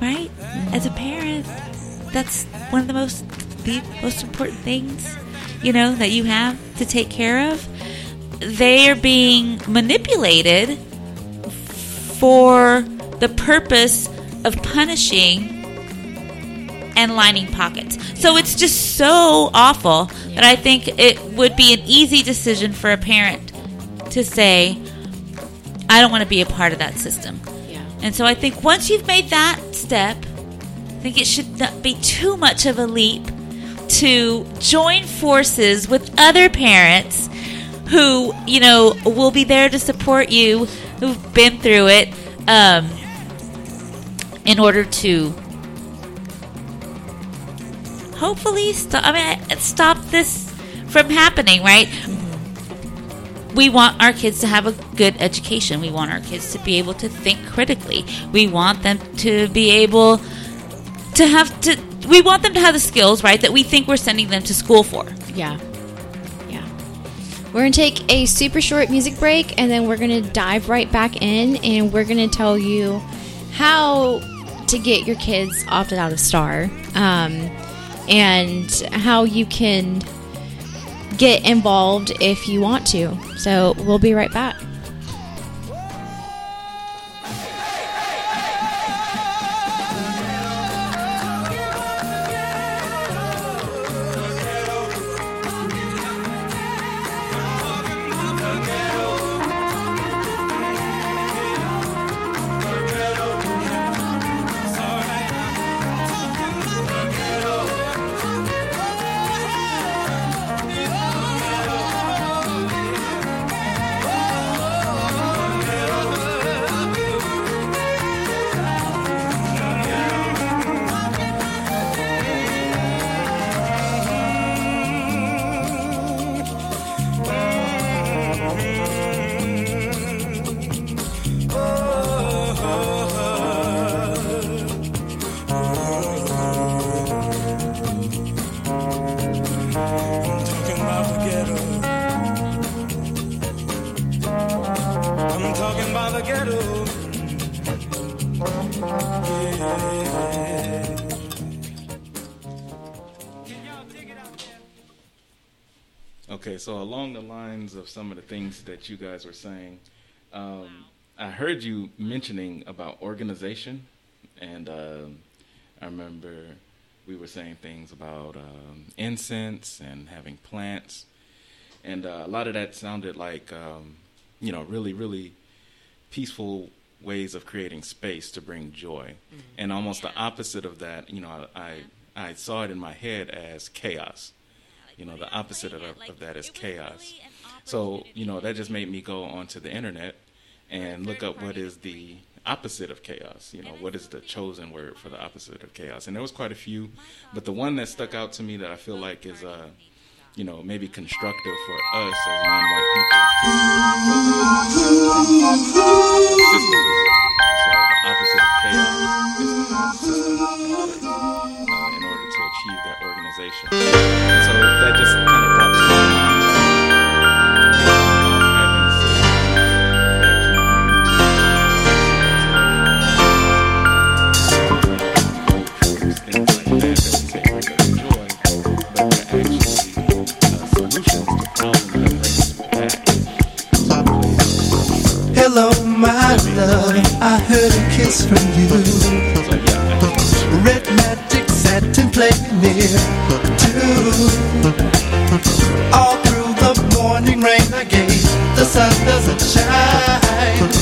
right? As a parent, that's one of the most the most important things, you know, that you have to take care of. They are being manipulated for the purpose of punishing and lining pockets. So it's just so awful that I think it would be an easy decision for a parent to say, I don't want to be a part of that system. Yeah. And so I think once you've made that step, I think it should not be too much of a leap to join forces with other parents who, you know, will be there to support you, who've been through it, um, in order to hopefully stop. I mean, stop this from happening. Right? We want our kids to have a good education. We want our kids to be able to think critically. We want them to be able to have to. We want them to have the skills, right, that we think we're sending them to school for. Yeah. Yeah. We're going to take a super short music break and then we're going to dive right back in and we're going to tell you how to get your kids opted out of STAAR um, and how you can get involved if you want to. So we'll be right back. Some of the things that you guys were saying, um, I heard you mentioning about organization, and um, I remember we were saying things about um, incense and having plants, and uh, a lot of that sounded like um, you know really really peaceful ways of creating space to bring joy, and almost the opposite of that. You know, I I saw it in my head as chaos. You know, the opposite of, of that is chaos. So, you know, that just made me go onto the internet and look up what is the opposite of chaos. You know, what is the chosen word for the opposite of chaos? And there was quite a few, but the one that stuck out to me that I feel like is, uh, you know, maybe constructive for us as non-white people. The opposite of chaos systems uh, in order to achieve that organization. And so that just kind of Hello, my love. I heard a kiss from you. So yeah, I just wanted to Red magic satin playing near too. All through the morning rain, I gave the sun doesn't shine.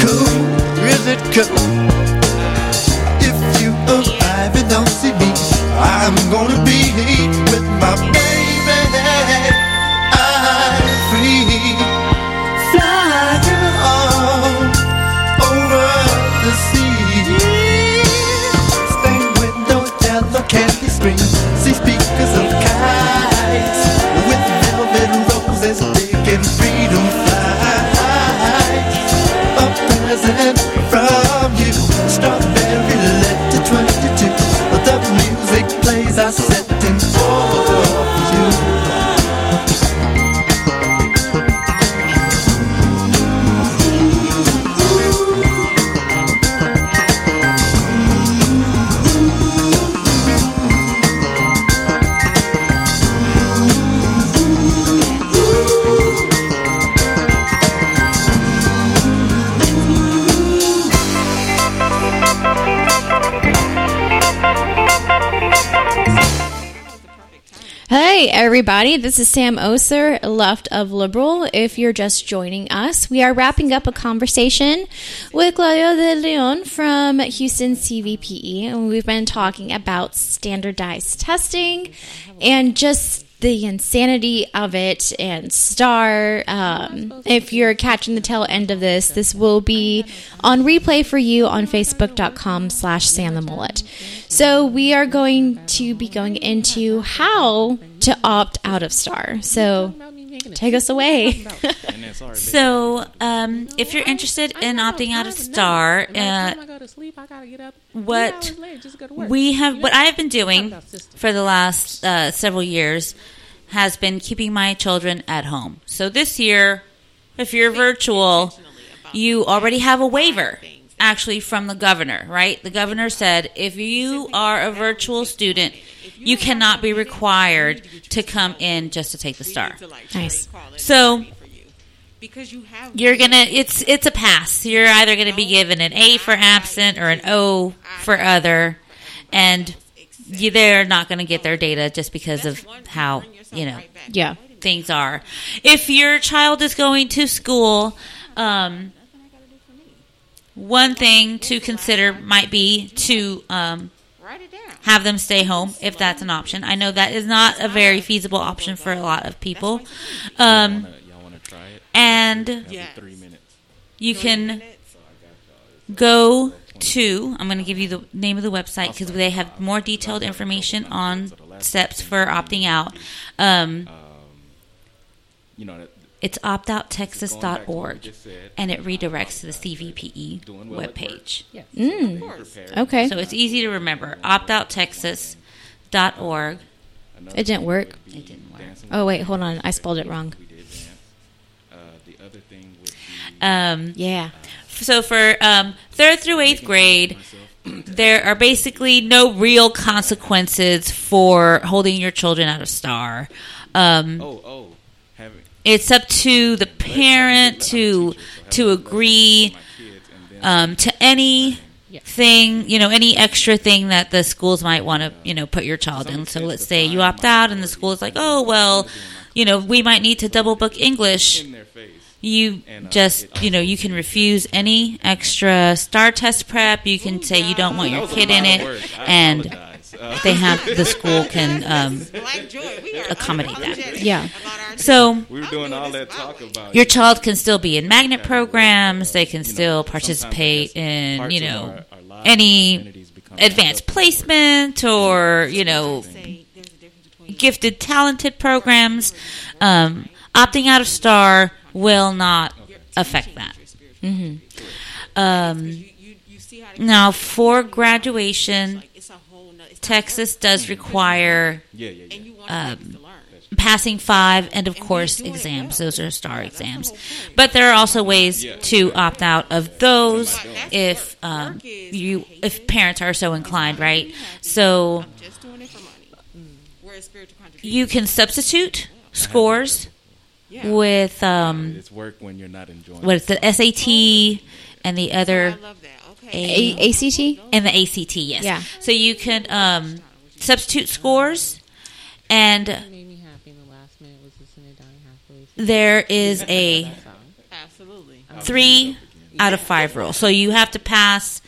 Cool? Is it cool? This is Sam Oser, left of Liberal. If you're just joining us, we are wrapping up a conversation with Claudia de Leon from Houston CVPE, and we've been talking about standardized testing and just the insanity of it and STAAR. Um, if you're catching the tail end of this, this will be on replay for you on Facebook.com slash Sam the Mullet. So we are going to be going into how to opt out of STAAR. So take us away. So, um, if you're interested in opting out of STAAR, uh, what we have, what I have been doing for the last uh, several years, has been keeping my children at home. So this year, if you're virtual, you already have a waiver actually from the governor, right? The governor said if you are a virtual student, you cannot be required to come in just to take the STAAR. Nice. So because you have you're gonna it's it's a pass. You're either gonna be given an A for absent or an O for other, and you, they're not gonna get their data just because of how you know Yeah. things are. If your child is going to school, um, one thing to consider might be to um, write it down. have them stay home if that's an option. I know that is not a very feasible option for a lot of people. Um, Y'all want to try it? and Have Yes. three minutes. you can go to i'm going to give you the name of the website because they have more detailed information on steps for opting out um, You know, that, it's optouttexas.org just and it redirects to the cvpe Doing well webpage Mm. Okay. so it's easy to remember optouttexas.org It didn't work. it didn't work Oh, wait, hold on. I spelled it wrong. We did dance. Uh, the other thing would be um, Yeah. so for um, third through eighth grade there are basically no real consequences for holding your children out of STAAR um, oh oh having it's up to the parent to to agree um, to any thing you know any extra thing that the schools might want to you know put your child in. So let's say you opt out and the school is like oh well you know we might need to double book english. You just you know you can refuse any extra STAAR test prep. You can say you don't want your kid in it. And Uh, they have the school can um, Black joy. We are accommodate that. Yeah. so we were doing all that talk about your child can still be in magnet programs. They can still participate in you know our- our lives, our any advanced placement or you know say there's a difference between gifted talented programs. Um, opting out of STAAR will not affect that. Um, how they now for graduation it's a whole nother it's texas does require Yeah, yeah, yeah. and you want um, kids to learn. passing five and of course exams those are STAAR exams but there are also ways to opt out of those if um, you if parents are so inclined right so Just doing it for money. Whereas spiritual contribution. you can substitute scores with um, It's work when you're not enjoying. what is the SAT and the I other love that. Okay. A- ACT? and the ACT yes Yeah. so you can um, substitute scores and What made me happy in the last minute was listening to Donny Hathaway's there is a. Absolutely. three out of five rule. So you have to pass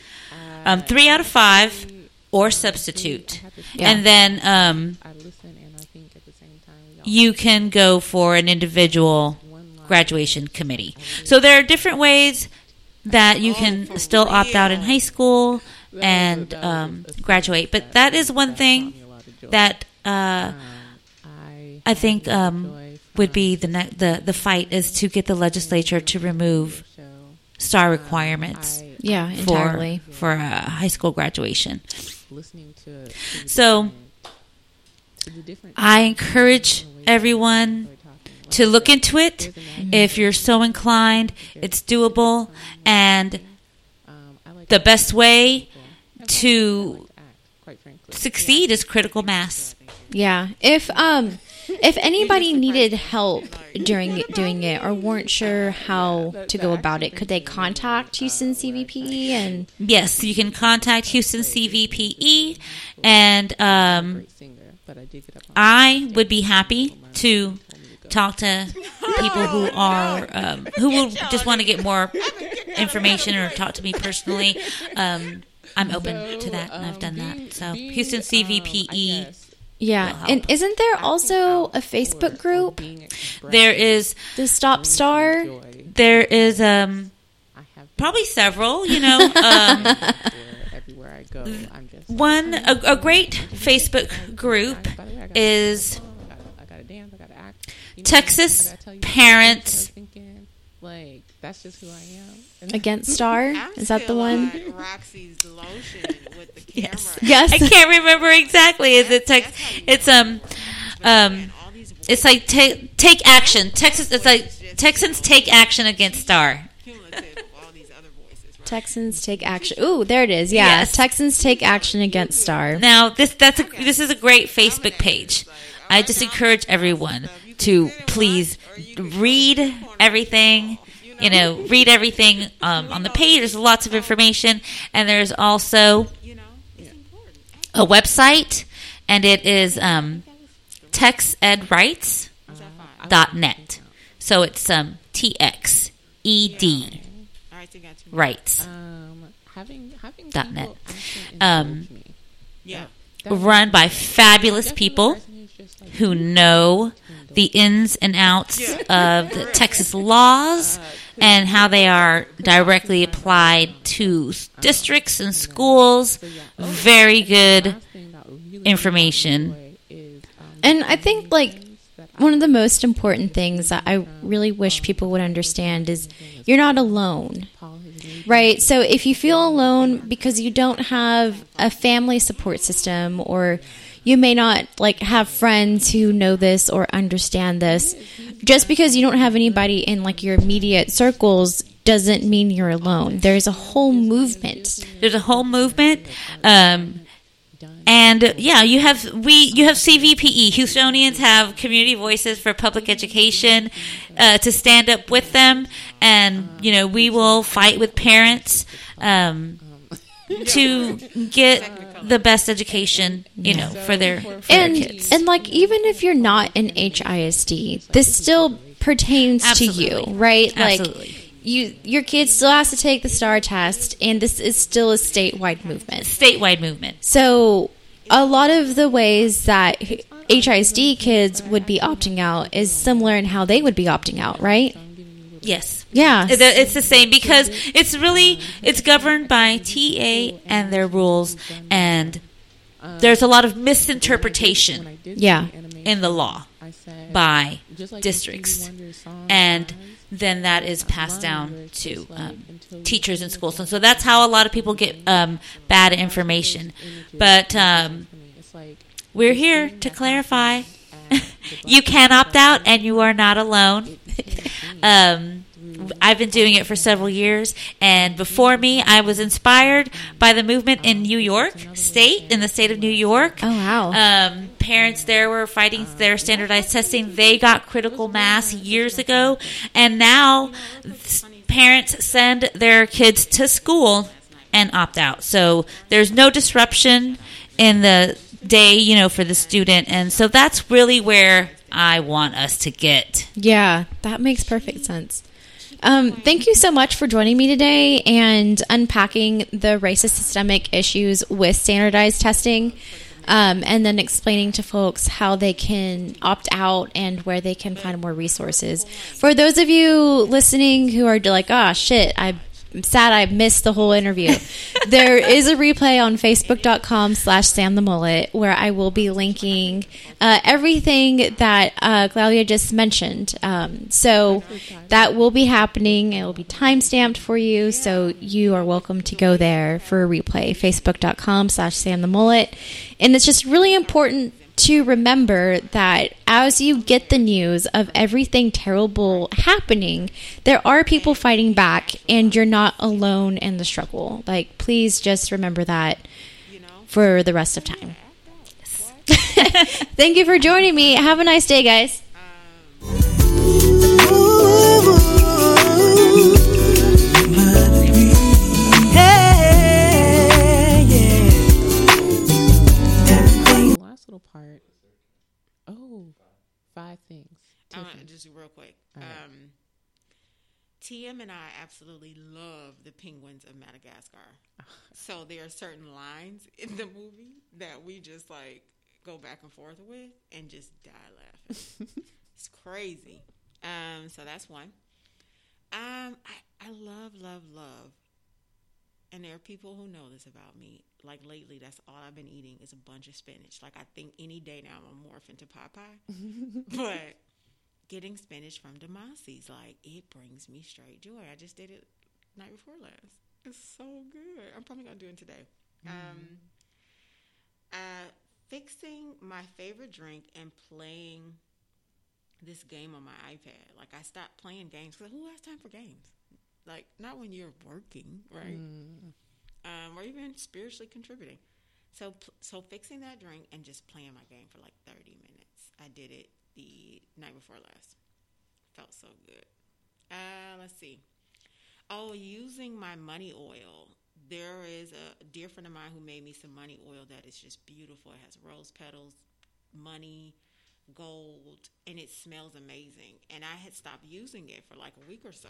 um, three out of five or substitute. Yeah. And then um, I listen and I think at the same time we all you can go for an individual graduation committee. So there are different ways that you can still opt out in high school and um, graduate. But that is one thing that uh, I I think um, would be the, ne- the the fight is to get the legislature to remove STAAR requirements. I Yeah, for entirely. for a high school graduation. listening to, to So different- to the different I encourage everyone to look into it if you're so inclined. It's doable, and um, I like the best way to to act, quite frankly. succeed is critical mass. Yeah. If um if anybody needed help during doing it or weren't sure how to go about it, could they contact Houston CVPE and Yes, you can contact Houston CVPE, and um, Great singer, but I did get up on I would be happy to talk to people who are um, who will just want to get more information or talk to me personally. Um, I'm open to that, and I've done that. So being, Houston um, CVPE guess, Yeah, and isn't there also a Facebook group, there is the Stop STAAR? there is um probably several. You know, um, everywhere I go, I'm just one a, a great Facebook group is I gotta dance, I gotta act. Texas I gotta tell you parents what I was thinking. Like that's just who I am. And Against STAAR? Is that the one? Roxy's lotion with the camera. Yes. Yes. I can't remember exactly. Is it text? It's um um. It's like take take action. Texas. It's like Texans take action against STAAR. cumulative of all these other voices. Right? Texans take action. Ooh, there it is. Yeah, Yes. Texans take action against STAAR. Now this that's a this is a great Facebook page. I just encourage everyone to please read everything. You know, read everything um, on the page. There's lots of information, and there's also You know, a website, and it is um, txedrights.net. So it's um, T X E D All right, so you got two. rights. um, having having Dot net. Um. Yeah. Run by fabulous people who know the ins and outs of the Texas laws uh, and how they are directly applied to districts and schools. Very good information. And I think like one of the most important things that I really wish people would understand is you're not alone. Right? So if you feel alone because you don't have a family support system or you may not like have friends who know this or understand this, just because you don't have anybody in like your immediate circles doesn't mean you're alone. There's a whole movement. There's a whole movement. Um, and yeah, you have we you have CVPE. Houstonians have community voices for public education uh, to stand up with them, and you know we will fight with parents um, to get the best education. You know for their for and their kids. and like even if you're not in HISD, this still pertains to you, right? Absolutely. Like you your kid still has to take the STAAR test and this is still a statewide movement. statewide movement. So a lot of the ways that HISD kids would be opting out is similar in how they would be opting out, right? Yes. Yeah. It's the same because it's really it's governed by TEA and their rules, and there's a lot of misinterpretation Yeah. in the law by districts, and then that is passed down to um, teachers in schools, and so that's how a lot of people get um, bad information. But um, we're here to clarify. you can opt out, and you are not alone. um, I've been doing it for several years, and before me, I was inspired by the movement in New York State, in the state of New York. Oh wow. Um, parents there were fighting their standardized testing. They got critical mass years ago, and now parents send their kids to school and opt out. So there's no disruption in the day, you know, for the student, and so that's really where I want us to get. Yeah, that makes perfect sense. Um, thank you so much for joining me today and unpacking the racist systemic issues with standardized testing. Um, and then explaining to folks how they can opt out and where they can find more resources. For those of you listening who are like, "Ah, shit, I I'm sad I missed the whole interview. there is a replay on facebook.com slash Sam the Mullet where I will be linking uh, everything that uh, Claudia just mentioned. Um, so that will be happening. It will be time stamped for you. So you are welcome to go there for a replay. Facebook.com slash Sam the Mullet. And it's just really important to remember that as you get the news of everything terrible happening, there are people fighting back and you're not alone in the struggle. Like, please just remember that for the rest of time. Thank you for joining me. Have a nice day, guys. Um, part. Oh, five things. Tiffany. just real quick. Right. Um, TM and I absolutely love the penguins of Madagascar. so there are certain lines in the movie that we just like go back and forth with and just die laughing. it's crazy. Um, so that's one. Um, I, I love, love, love. And there are people who know this about me. Like lately, that's all I've been eating is a bunch of spinach. Like I think any day now I'm gonna morph into Popeye. but getting spinach from Demasi's, like it brings me straight joy. I just did it night before last. It's so good. I'm probably gonna do it today. Um, uh, fixing my favorite drink and playing this game on my iPad. Like I stopped playing games because who has time for games? Like not when you're working, right? Um, or even spiritually contributing. So so fixing that drink and just playing my game for like 30 minutes. I did it the night before last. Felt so good. Uh, let's see. Oh, using my money oil. There is a dear friend of mine who made me some money oil that is just beautiful. It has rose petals, money, gold, and it smells amazing. And I had stopped using it for like a week or so.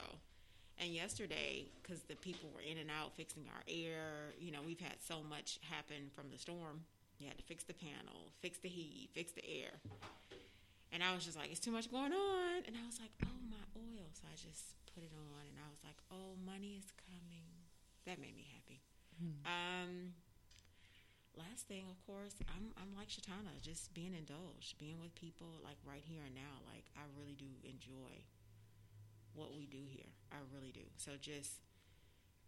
And yesterday, because the people were in and out fixing our air, you know, we've had so much happen from the storm. You had to fix the panel, fix the heat, fix the air. And I was just like, it's too much going on. And I was like, oh, my oil. So I just put it on and I was like, oh, money is coming. That made me happy. Um, last thing, of course, I'm, I'm like Shatana, just being indulged, being with people like right here and now. Like, I really do enjoy what we do here. I really do. So just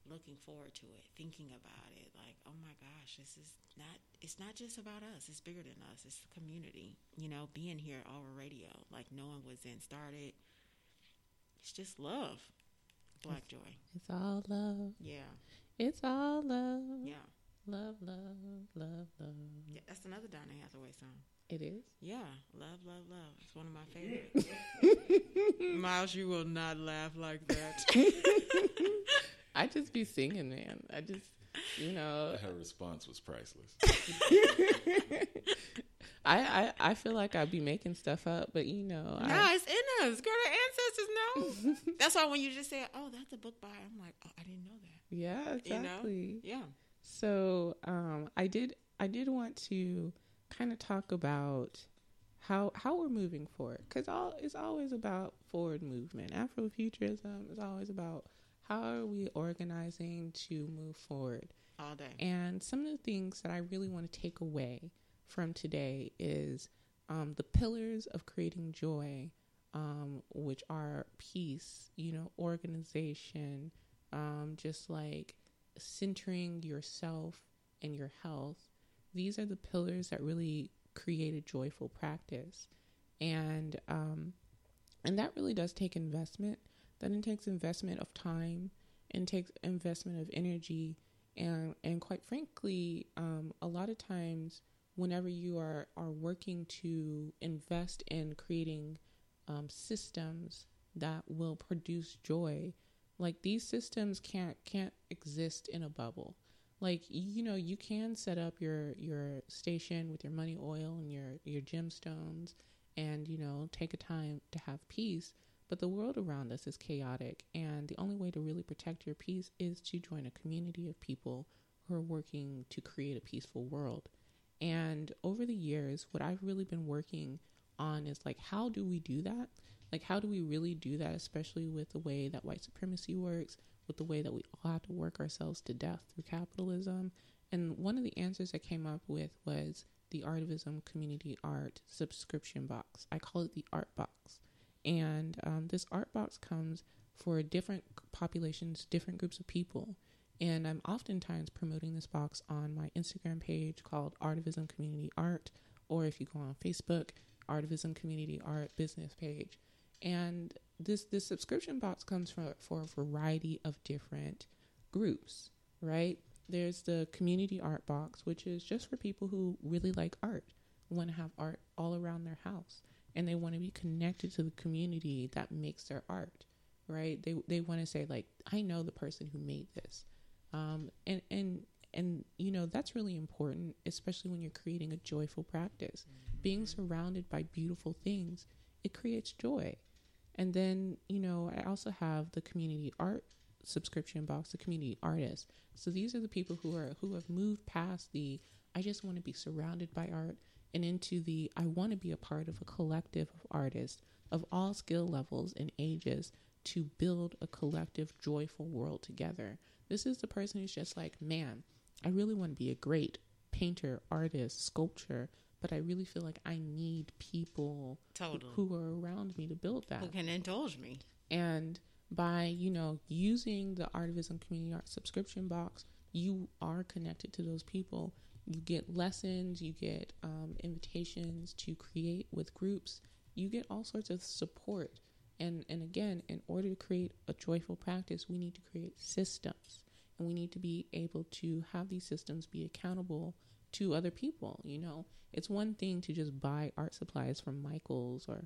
looking forward to it, thinking about it, like, oh my gosh, this is not it's not just about us, it's bigger than us. It's the community. You know, being here All Real Radio, like knowing what Zen started. It's just love. Black joy. It's all love. Yeah. It's all love. Yeah. Love, love, love, love. Yeah, that's another Donny Hathaway song. It is. Yeah, love, love, love. It's one of my favorites. Miles, you will not laugh like that. I just be singing, man. I just, you know, Her response was priceless. I, I, I feel like I'd be making stuff up, but you know, No, I, it's in us. Girl, the ancestors know. That's why when you just say, "Oh, that's a book by," I'm like, "Oh, I didn't know that." yeah, You know? exactly. Yeah. So, um, I did, I did want to kind of talk about how how we're moving forward because all it's always about forward movement. Afrofuturism is always about how are we organizing to move forward. All day. And some of the things that I really want to take away from today is um, the pillars of creating joy, um, which are peace, you know, organization, um, just like centering yourself and your health. These are the pillars that really create a joyful practice, and um, and that really does take investment. Then it takes investment of time and takes investment of energy. And and quite frankly um, a lot of times whenever you are are working to invest in creating um, systems that will produce joy like these systems can't can't exist in a bubble like you know you can set up your your station with your money oil and your your gemstones and you know take a time to have peace but the world around us is chaotic, and the only way to really protect your peace is to join a community of people who are working to create a peaceful world. And over the years, what I've really been working on is like, how do we do that? Like, how do we really do that, especially with the way that white supremacy works, with the way that we all have to work ourselves to death through capitalism? And one of the answers I came up with was the Artivism Community Art subscription box. I call it the Art Box. And um, this art box comes for different populations, different groups of people. And I'm oftentimes promoting this box on my Instagram page called Artivism Community Art, or if you go on Facebook, Artivism Community Art business page. And this this subscription box comes for for a variety of different groups, right? There's the community art box, which is just for people who really like art, want to have art all around their house and they want to be connected to the community that makes their art right? They they want to say like i know the person who made this. Um and and and you know that's really important especially when you're creating a joyful practice. Being surrounded by beautiful things it creates joy and then you know i also have the community art subscription box the community artists so these are the people who are who have moved past the i just want to be surrounded by art and into the I want to be a part of a collective of artists of all skill levels and ages to build a collective, joyful world together. This is the person who's just like, man, I really want to be a great painter, artist, sculptor, but I really feel like I need people Totally. who are around me to build that. Who can indulge me? and by you know using the artivism community art subscription box you are connected to those people. You get lessons you get um, invitations to create with groups. You get all sorts of support. And and again in order to create a joyful practice we need to create systems. And we need to be able to have these systems be accountable to other people you know? It's one thing to just buy art supplies from michael's or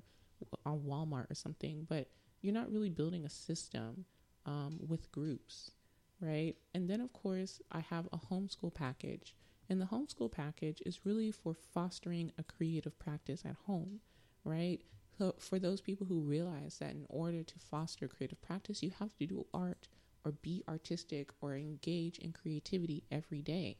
on walmart or something but you're not really building a system um, with groups right? And then of course i have a homeschool package and the homeschool package is really for fostering a creative practice at home right? So for those people who realize that in order to foster creative practice you have to do art or be artistic or engage in creativity every day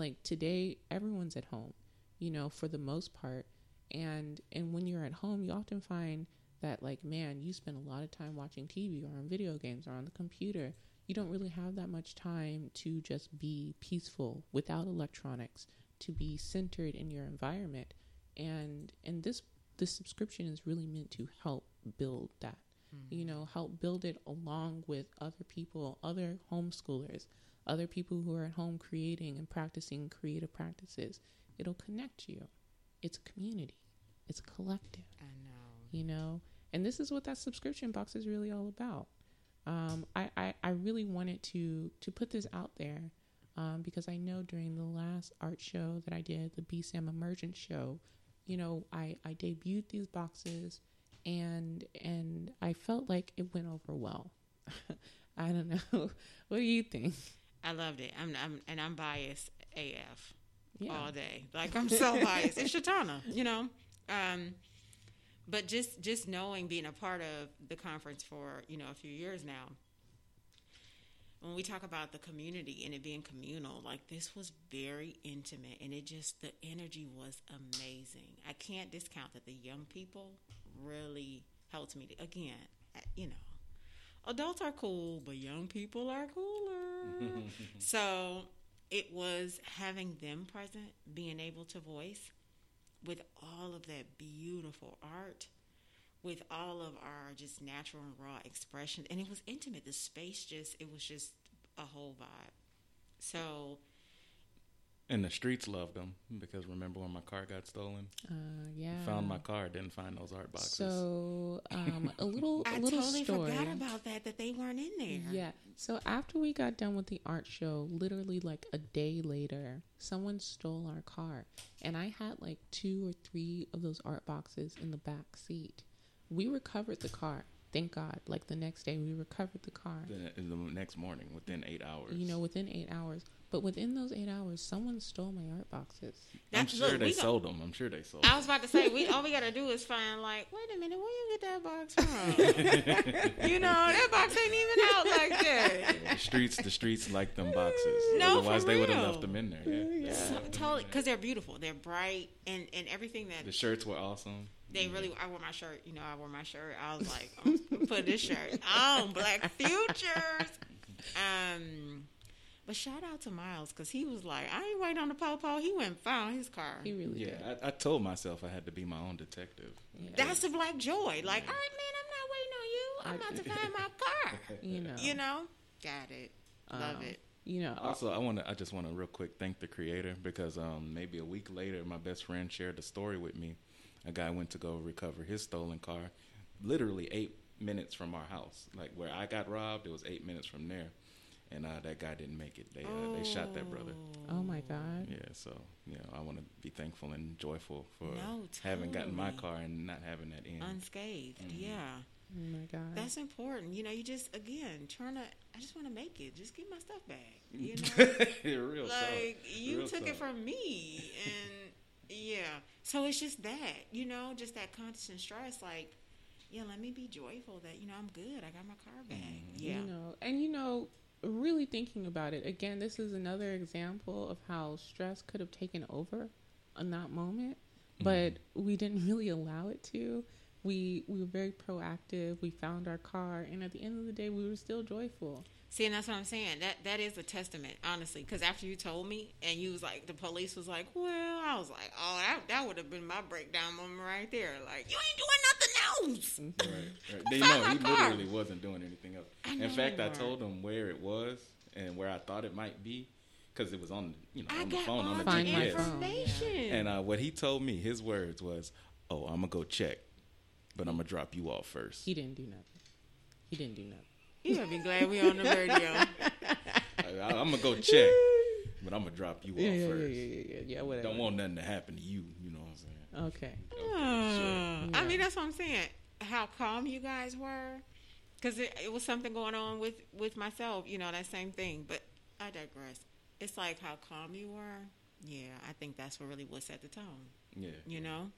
like today everyone's at home you know for the most part. And and when you're at home you often find that like man you spend a lot of time watching tv or on video games or on the computer. You don't really have that much time to just be peaceful without electronics to be centered in your environment. And and this this subscription is really meant to help build that you mm-hmm. know help build it along with other people other homeschoolers other people who are at home creating and practicing creative practices it'll connect you it's a community it's a collective I know. you know and this is what that subscription box is really all about um, I, I, I really wanted to to put this out there um, because I know during the last art show that I did, the BSAM Emergent show, you know, I, I debuted these boxes and and I felt like it went over well. I don't know. what do you think? I loved it. I'm, I'm and I'm biased AF Yeah. all day. Like I'm so biased. It's Shatana, you know. Um, but just just knowing being a part of the conference for you know a few years now. When we talk about the community and it being communal, like this was very intimate and it just the energy was amazing. I can't discount that the young people really helped me to, again, you know, adults are cool, but young people are cooler. so it was having them present, being able to voice with all of that beautiful art, with all of our just natural and raw expression. And it was intimate. The space just, it was just a whole vibe. So, And the streets loved them because remember when my car got stolen? Uh, yeah. Found my car, didn't find those art boxes. So um, a little a I little totally story. forgot about that, that they weren't in there. Yeah. So after we got done with the art show, literally like a day later, someone stole our car. And I had like two or three of those art boxes in the back seat. We recovered the car. Thank God. Like the next day, we recovered the car. Then the next morning, within eight hours. You know, within eight hours. But within those eight hours, someone stole my art boxes. I'm sure look, they got- sold them. I'm sure they sold Them. I was about to say, we all we gotta do is find like, wait a minute, where you get that box from? you know, that box ain't even out like that. The streets, the streets like them boxes. No, Otherwise, for they would have left them in there. Yeah. So, totally, because they're beautiful, they're bright, and and everything that The shirts were awesome. they really. I wore my shirt. You know, I wore my shirt. I was like, I'm put this shirt on, Black Futures. Um. But shout out to Miles because he was like, I ain't waiting on the popo. He went and found his car. He really did. Yeah, I, I told myself I had to be my own detective. That's the black joy. Like, all right, man, I'm not waiting on you. I'm about to find my car. You know. You know? Got it. Love Um, it. You know. Also, I want to. I just want to real quick thank the creator because um, maybe a week later, my best friend shared a story with me. A guy went to go recover his stolen car, literally eight minutes from our house. Like where I got robbed, it was eight minutes from there, and uh, that guy didn't make it. They uh, they shot that brother. Oh my God. Yeah, so you know, I want to be thankful and joyful for No, having gotten my car and not having that in. Unscathed. Yeah. Oh my God. That's important. You know, you just, again, trying to, I just want to make it. Just give my stuff back. You know? Real talk. like, you Real took it from me. And yeah. So it's just that, you know, just that constant stress. Like, yeah, let me be joyful that, you know, I'm good. I got my car back. Yeah. You know, and you know, really thinking about it again, this is another example of how stress could have taken over in that moment. Mm-hmm. but we didn't really allow it to. We we were very proactive. We found our car, and at the end of the day, we were still joyful. See, and that's what I'm saying. That that is a testament, honestly. Because after you told me, and you was like, the police was like, "Well," I was like, "Oh, that that would have been my breakdown moment right there." Like, you ain't doing nothing else. Right, right. They know my he car. literally wasn't doing anything else. In fact, I told him where it was and where I thought it might be because it was on, you know, I on the phone all on the the Find my GPS. phone. information. And uh, what he told me, his words was, "Oh, I'm gonna go check, but I'm gonna drop you off first. He didn't do nothing. He didn't do nothing. You gotta be glad we on the radio. I, am gonna go check, but I'm gonna drop you off Yeah, yeah, first. yeah, yeah, yeah, yeah. Whatever. Don't want nothing to happen to you. You know what I'm saying? Okay. Hmm. I Yeah. mean, that's what I'm saying. How calm you guys were, because it, it was something going on with with myself. You know, that same thing. But I digress. It's like how calm you were. Yeah, I think that's what really would set the tone. Yeah. You know.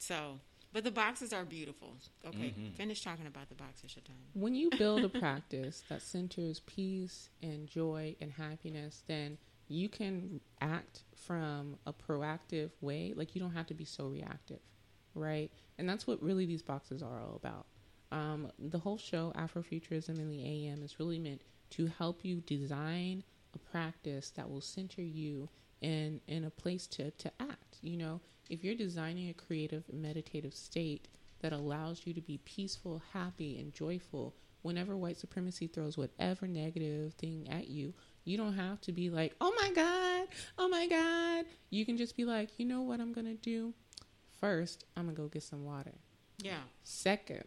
So, but the boxes are beautiful. Okay, Mhm. finish talking about the boxes, Shatana. When you build a practice that centers peace and joy and happiness, then you can act from a proactive way. Like you don't have to be so reactive, right? And that's what really these boxes are all about. Um, the whole show, Afrofuturism in the AM, is really meant to help you design a practice that will center you in in a place to to act. You know, if you're designing a creative meditative state that allows you to be peaceful, happy, and joyful whenever white supremacy throws whatever negative thing at you, you don't have to be like, "Oh my god, oh my god." You can just be like, "You know what I'm going to do? First, I'm going to go get some water." Yeah. Second,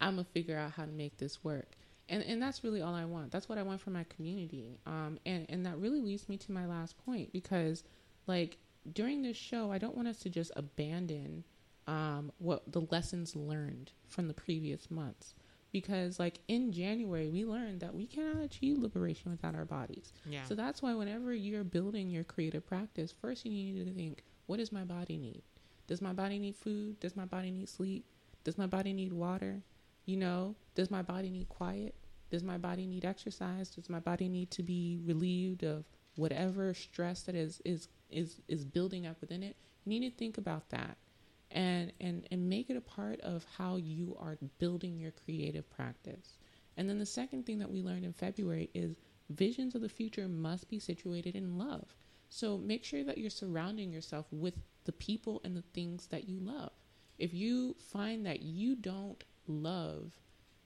I'm gonna figure out how to make this work. And and that's really all I want. That's what I want for my community. Um and, and that really leads me to my last point because like during this show I don't want us to just abandon um what the lessons learned from the previous months. Because like in January we learned that we cannot achieve liberation without our bodies. Yeah. So that's why whenever you're building your creative practice, first you need to think, what does my body need? Does my body need food? Does my body need sleep? Does my body need water? You know, does my body need quiet? Does my body need exercise? Does my body need to be relieved of whatever stress that is is is is building up within it? You need to think about that and and and make it a part of how you are building your creative practice. And then the second thing that we learned in February is visions of the future must be situated in love. So make sure that you're surrounding yourself with the people and the things that you love. If you find that you don't love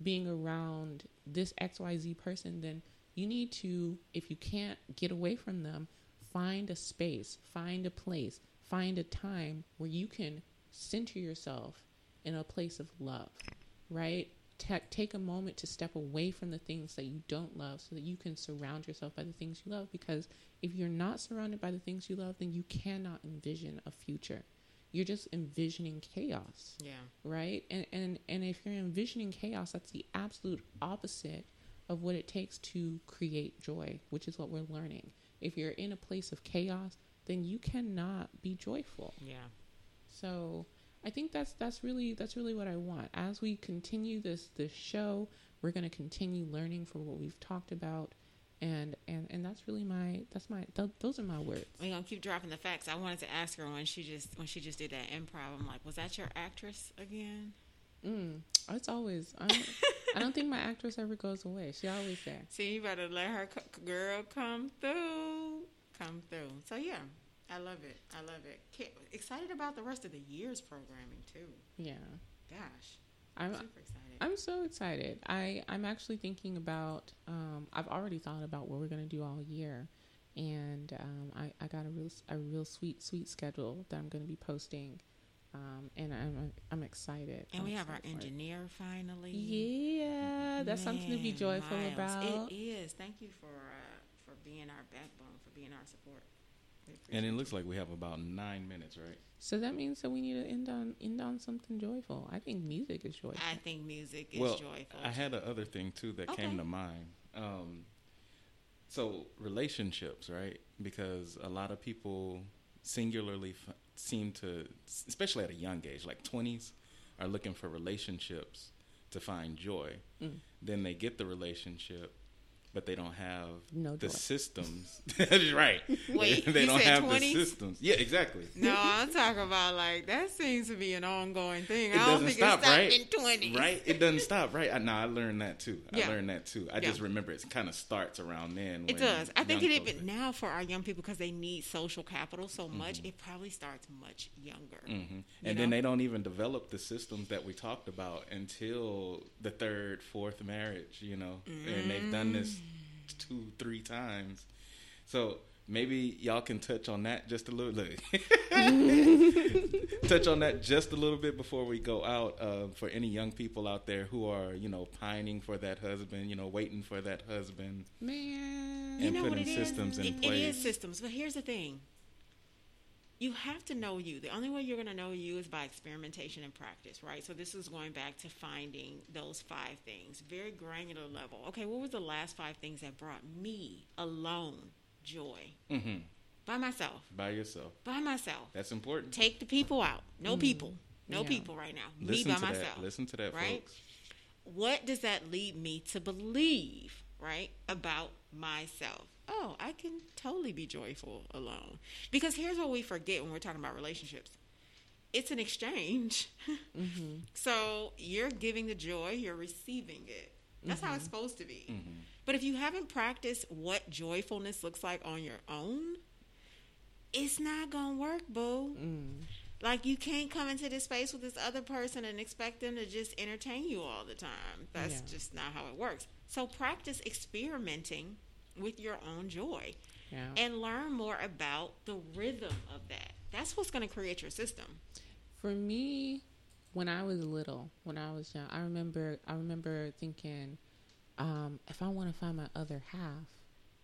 being around this XYZ person, then you need to, if you can't get away from them, find a space, find a place, find a time where you can center yourself in a place of love, right? Ta take a moment to step away from the things that you don't love so that you can surround yourself by the things you love. Because if you're not surrounded by the things you love, then you cannot envision a future. You're just envisioning chaos Yeah. right? And and and if you're envisioning chaos, that's the absolute opposite of what it takes to create joy, which is what we're learning. If you're in a place of chaos, then you cannot be joyful. Yeah. So I think that's that's really that's really what I want. As we continue this this show, we're going to continue learning from what we've talked about, and and and that's really my that's my th- those are my words. We're gonna keep dropping the facts. I wanted to ask her when she just when she just did that improv. I'm like, was that your actress again? Mm, it's always I don't think my actress ever goes away. She always there. See, you better let her girl come through, come through. So yeah, I love it. I love it. Ca- excited about the rest of the year's programming too. Yeah. Gosh, I'm super excited. I'm so excited. I I'm actually thinking about. Um, I've already thought about what we're gonna do all year, and um, I I got a real a real sweet sweet schedule that I'm gonna be posting, um, and I'm I'm excited. and I'm we have our excited for it. engineer finally. Yeah, that's something to be joyful Miles, about. It is. Thank you for uh, for being our backbone, for being our support. And it looks like we have about nine minutes, right? So that means that we need to end on end on something joyful. I think music is joyful. I think music is well, joyful. I had a other thing too that Okay. came to mind. Um, so relationships, right? Because a lot of people singularly f- seem to, especially at a young age, like twenties, are looking for relationships to find joy. Mm. Then they get the relationship, but they don't have No the joy. systems. right. Wait, they you don't said have 20? the systems. Yeah, exactly. No, I'm talking about like that seems to be an ongoing thing. It I don't doesn't think stop, it stopped right? in 20. Right? It doesn't stop, right? I, no, I learned that too. Yeah. I learned that too. I Yeah. just remember it kind of starts around then. It when does. I think it even now for our young people because they need social capital so much. It probably starts much younger. hmm You And know? then they don't even develop the systems that we talked about until the third, fourth marriage, you know. And they've done this Mm. Two, three times. So maybe y'all can touch on that just a little. Look. touch on that just a little bit before we go out. Uh, for any young people out there who are, you know, pining for that husband, you know, waiting for that husband, Man. You and know what putting it is? systems in It- place. It is systems, but here's the thing. You have to know you. The only way you're going to know you is by experimentation and practice, right? So this is going back to finding those five things, very granular level. Okay, what was the last five things that brought me alone joy hmm by myself? By yourself. By myself. That's important. Take the people out. No people. No Yeah. people right now. Listen me by to myself. that. Listen to that, right? folks. what does that lead me to believe, right, about myself? Oh, I can totally be joyful alone. Because here's what we forget when we're talking about relationships it's an exchange. Mm-hmm. So you're giving the joy, you're receiving it. That's how it's mm-hmm. supposed to be. Mm-hmm. But if you haven't practiced what joyfulness looks like on your own, it's not going to work, boo. Mm. Like you can't come into this space with this other person and expect them to just entertain you all the time. That's Yeah. just not how it works. So practice experimenting with your own joy Yeah. and learn more about the rhythm of that. That's what's going to create your system. For me, when I was little, when I was young, I remember I remember thinking, um, if I want to find my other half,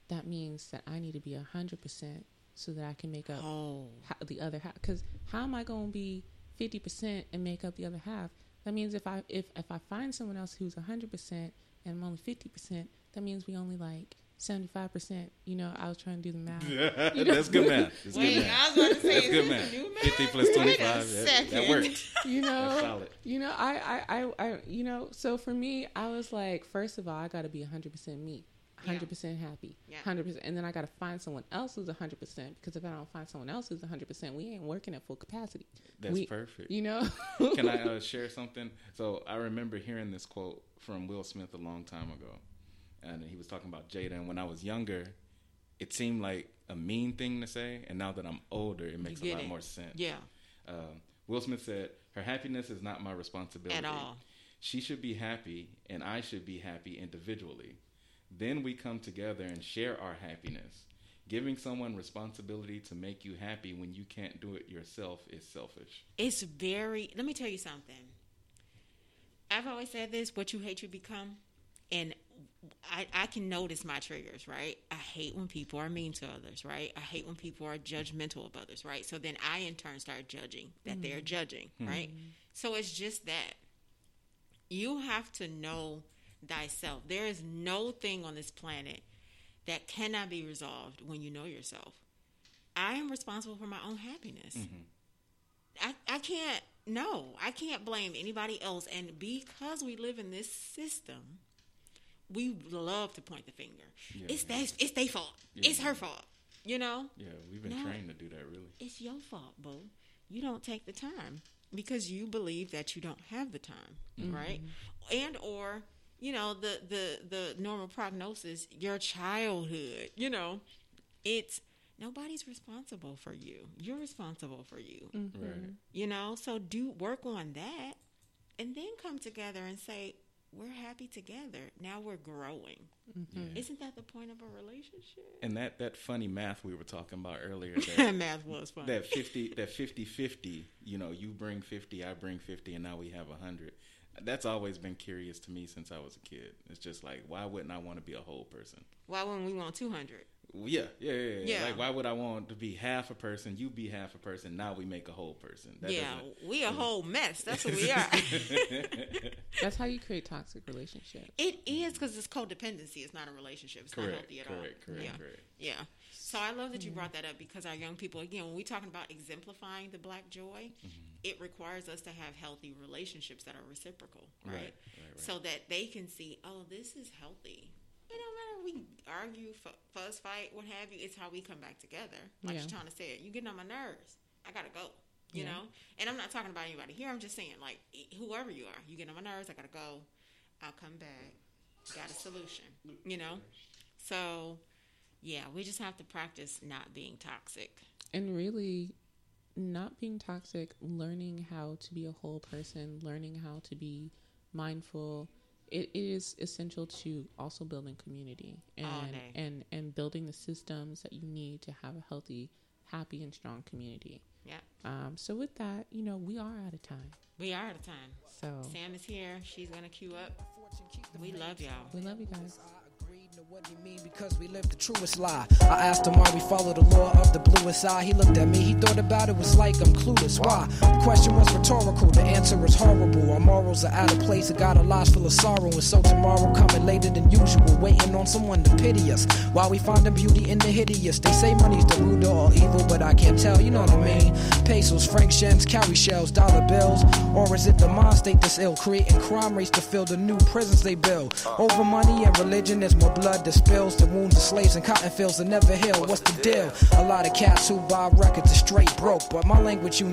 that means that I need to be hundred percent so that I can make up Oh. the other half. Because how am I going to be fifty percent and make up the other half? That means if I if if I find someone else who's hundred percent and I'm only fifty percent, that means we only like seventy five percent. You know, I was trying to do the math. You know? That's good math. That's Wait, good math. I was about to say, That's is good math. new math? 50 plus Wait a 25. That, that worked. you know That's solid. you know I, I i i you know so for me i was like first of all i gotta be 100% me 100% happy Yeah. 100% and then i gotta find someone else who's 100% because if i don't find someone else who's 100% we ain't working at full capacity That's We- perfect. you know Can I uh, share something? So I remember hearing this quote from Will Smith a long time ago, and he was talking about Jada. And when I was younger, it seemed like a mean thing to say, and now that I'm older, it makes a lot it. more sense. Yeah. Um, Will Smith said, "Her happiness is not my responsibility At all. She should be happy, and I should be happy individually. Then we come together and share our happiness." Giving someone responsibility to make you happy when you can't do it yourself is selfish. It's very, let me tell you something. I've always said this what you hate, you become. And I, I can notice my triggers, right? I hate when people are mean to others, right? I hate when people are judgmental of others, right? So then I, in turn, start judging that they're mm-hmm. judging, mm-hmm. right? So it's just that. You have to know thyself. There is no thing on this planet that cannot be resolved when you know yourself. I am responsible for my own happiness. Mm-hmm. I, I can't no, I can't blame anybody else. And because we live in this system, we love to point the finger. Yeah, it's yeah. that it's their fault. Yeah. It's her fault. You know? Yeah, we've been No. trained to do that really. It's your fault, boo. You don't take the time because you believe that you don't have the time, mm-hmm. right? And or you know the the the normal prognosis, your childhood. You know, it's nobody's responsible for you. You're responsible for you. Mm-hmm. Right. You know, so do work on that, and then come together and say we're happy together. Now we're growing. Mm-hmm. Isn't that the point of a relationship? And that, that funny math we were talking about earlier, that, Math was fun. that 50, that 50 50, you know, you bring 50, I bring 50, and now we have 100. That's always been curious to me since I was a kid. It's just like, why wouldn't I want to be a whole person? Why wouldn't we want two hundred? Well, Yeah, yeah, yeah, yeah. Yeah. Like, why would I want to be half a person? You be half a person. Now we make a whole person. That Yeah, we a whole mess. That's what we are. that's how you create toxic relationships it is because it's codependency. It's not a relationship. It's not healthy at all. correct, correct, yeah. correct. Yeah. So I love that you brought that up because our young people, again, when we're talking about exemplifying the black joy, Mm-hmm. it requires us to have healthy relationships that are reciprocal, right? Right, right, right. So that they can see, oh, this is healthy. It don't matter if we argue, f- fuss, fight, what have you, it's how we come back together. Like Yeah. Shatana said, you getting on my nerves. I gotta go. You Yeah. know, and I'm not talking about anybody here. I'm just saying, like whoever you are, you get on my nerves. I gotta go. I'll come back. Got a solution. You know, so yeah, we just have to practice not being toxic. and really not being toxic learning how to be a whole person learning how to be mindful it is essential to also building community and All and and building the systems that you need to have a healthy happy and strong community Yeah, um, so with that you know we are out of time we are out of time. so Sam is here. She's gonna queue up. We love y'all. we love you guys What do you mean? Because we the truest lie. I asked him why we follow the law of the bluest eye. He looked at me, he thought about it, was like I'm clueless. Why? The question was rhetorical, the answer is horrible. Our morals are out of place, I got a lives full of sorrow. And so tomorrow coming later than usual, waiting on someone to pity us. While we finding beauty in the hideous. They say money's the root of all evil, but I can't tell, you know what I mean? Pesos, franc shens, cowrie shells, dollar bills. Or is it the mind state that's ill, creating crime rates to fill the new prisons they build? Over money and religion, there's more blood that spills. The wounds of slaves and cotton fields that never heal. What's the deal? A lot of cats who buy records are straight broke, but my language you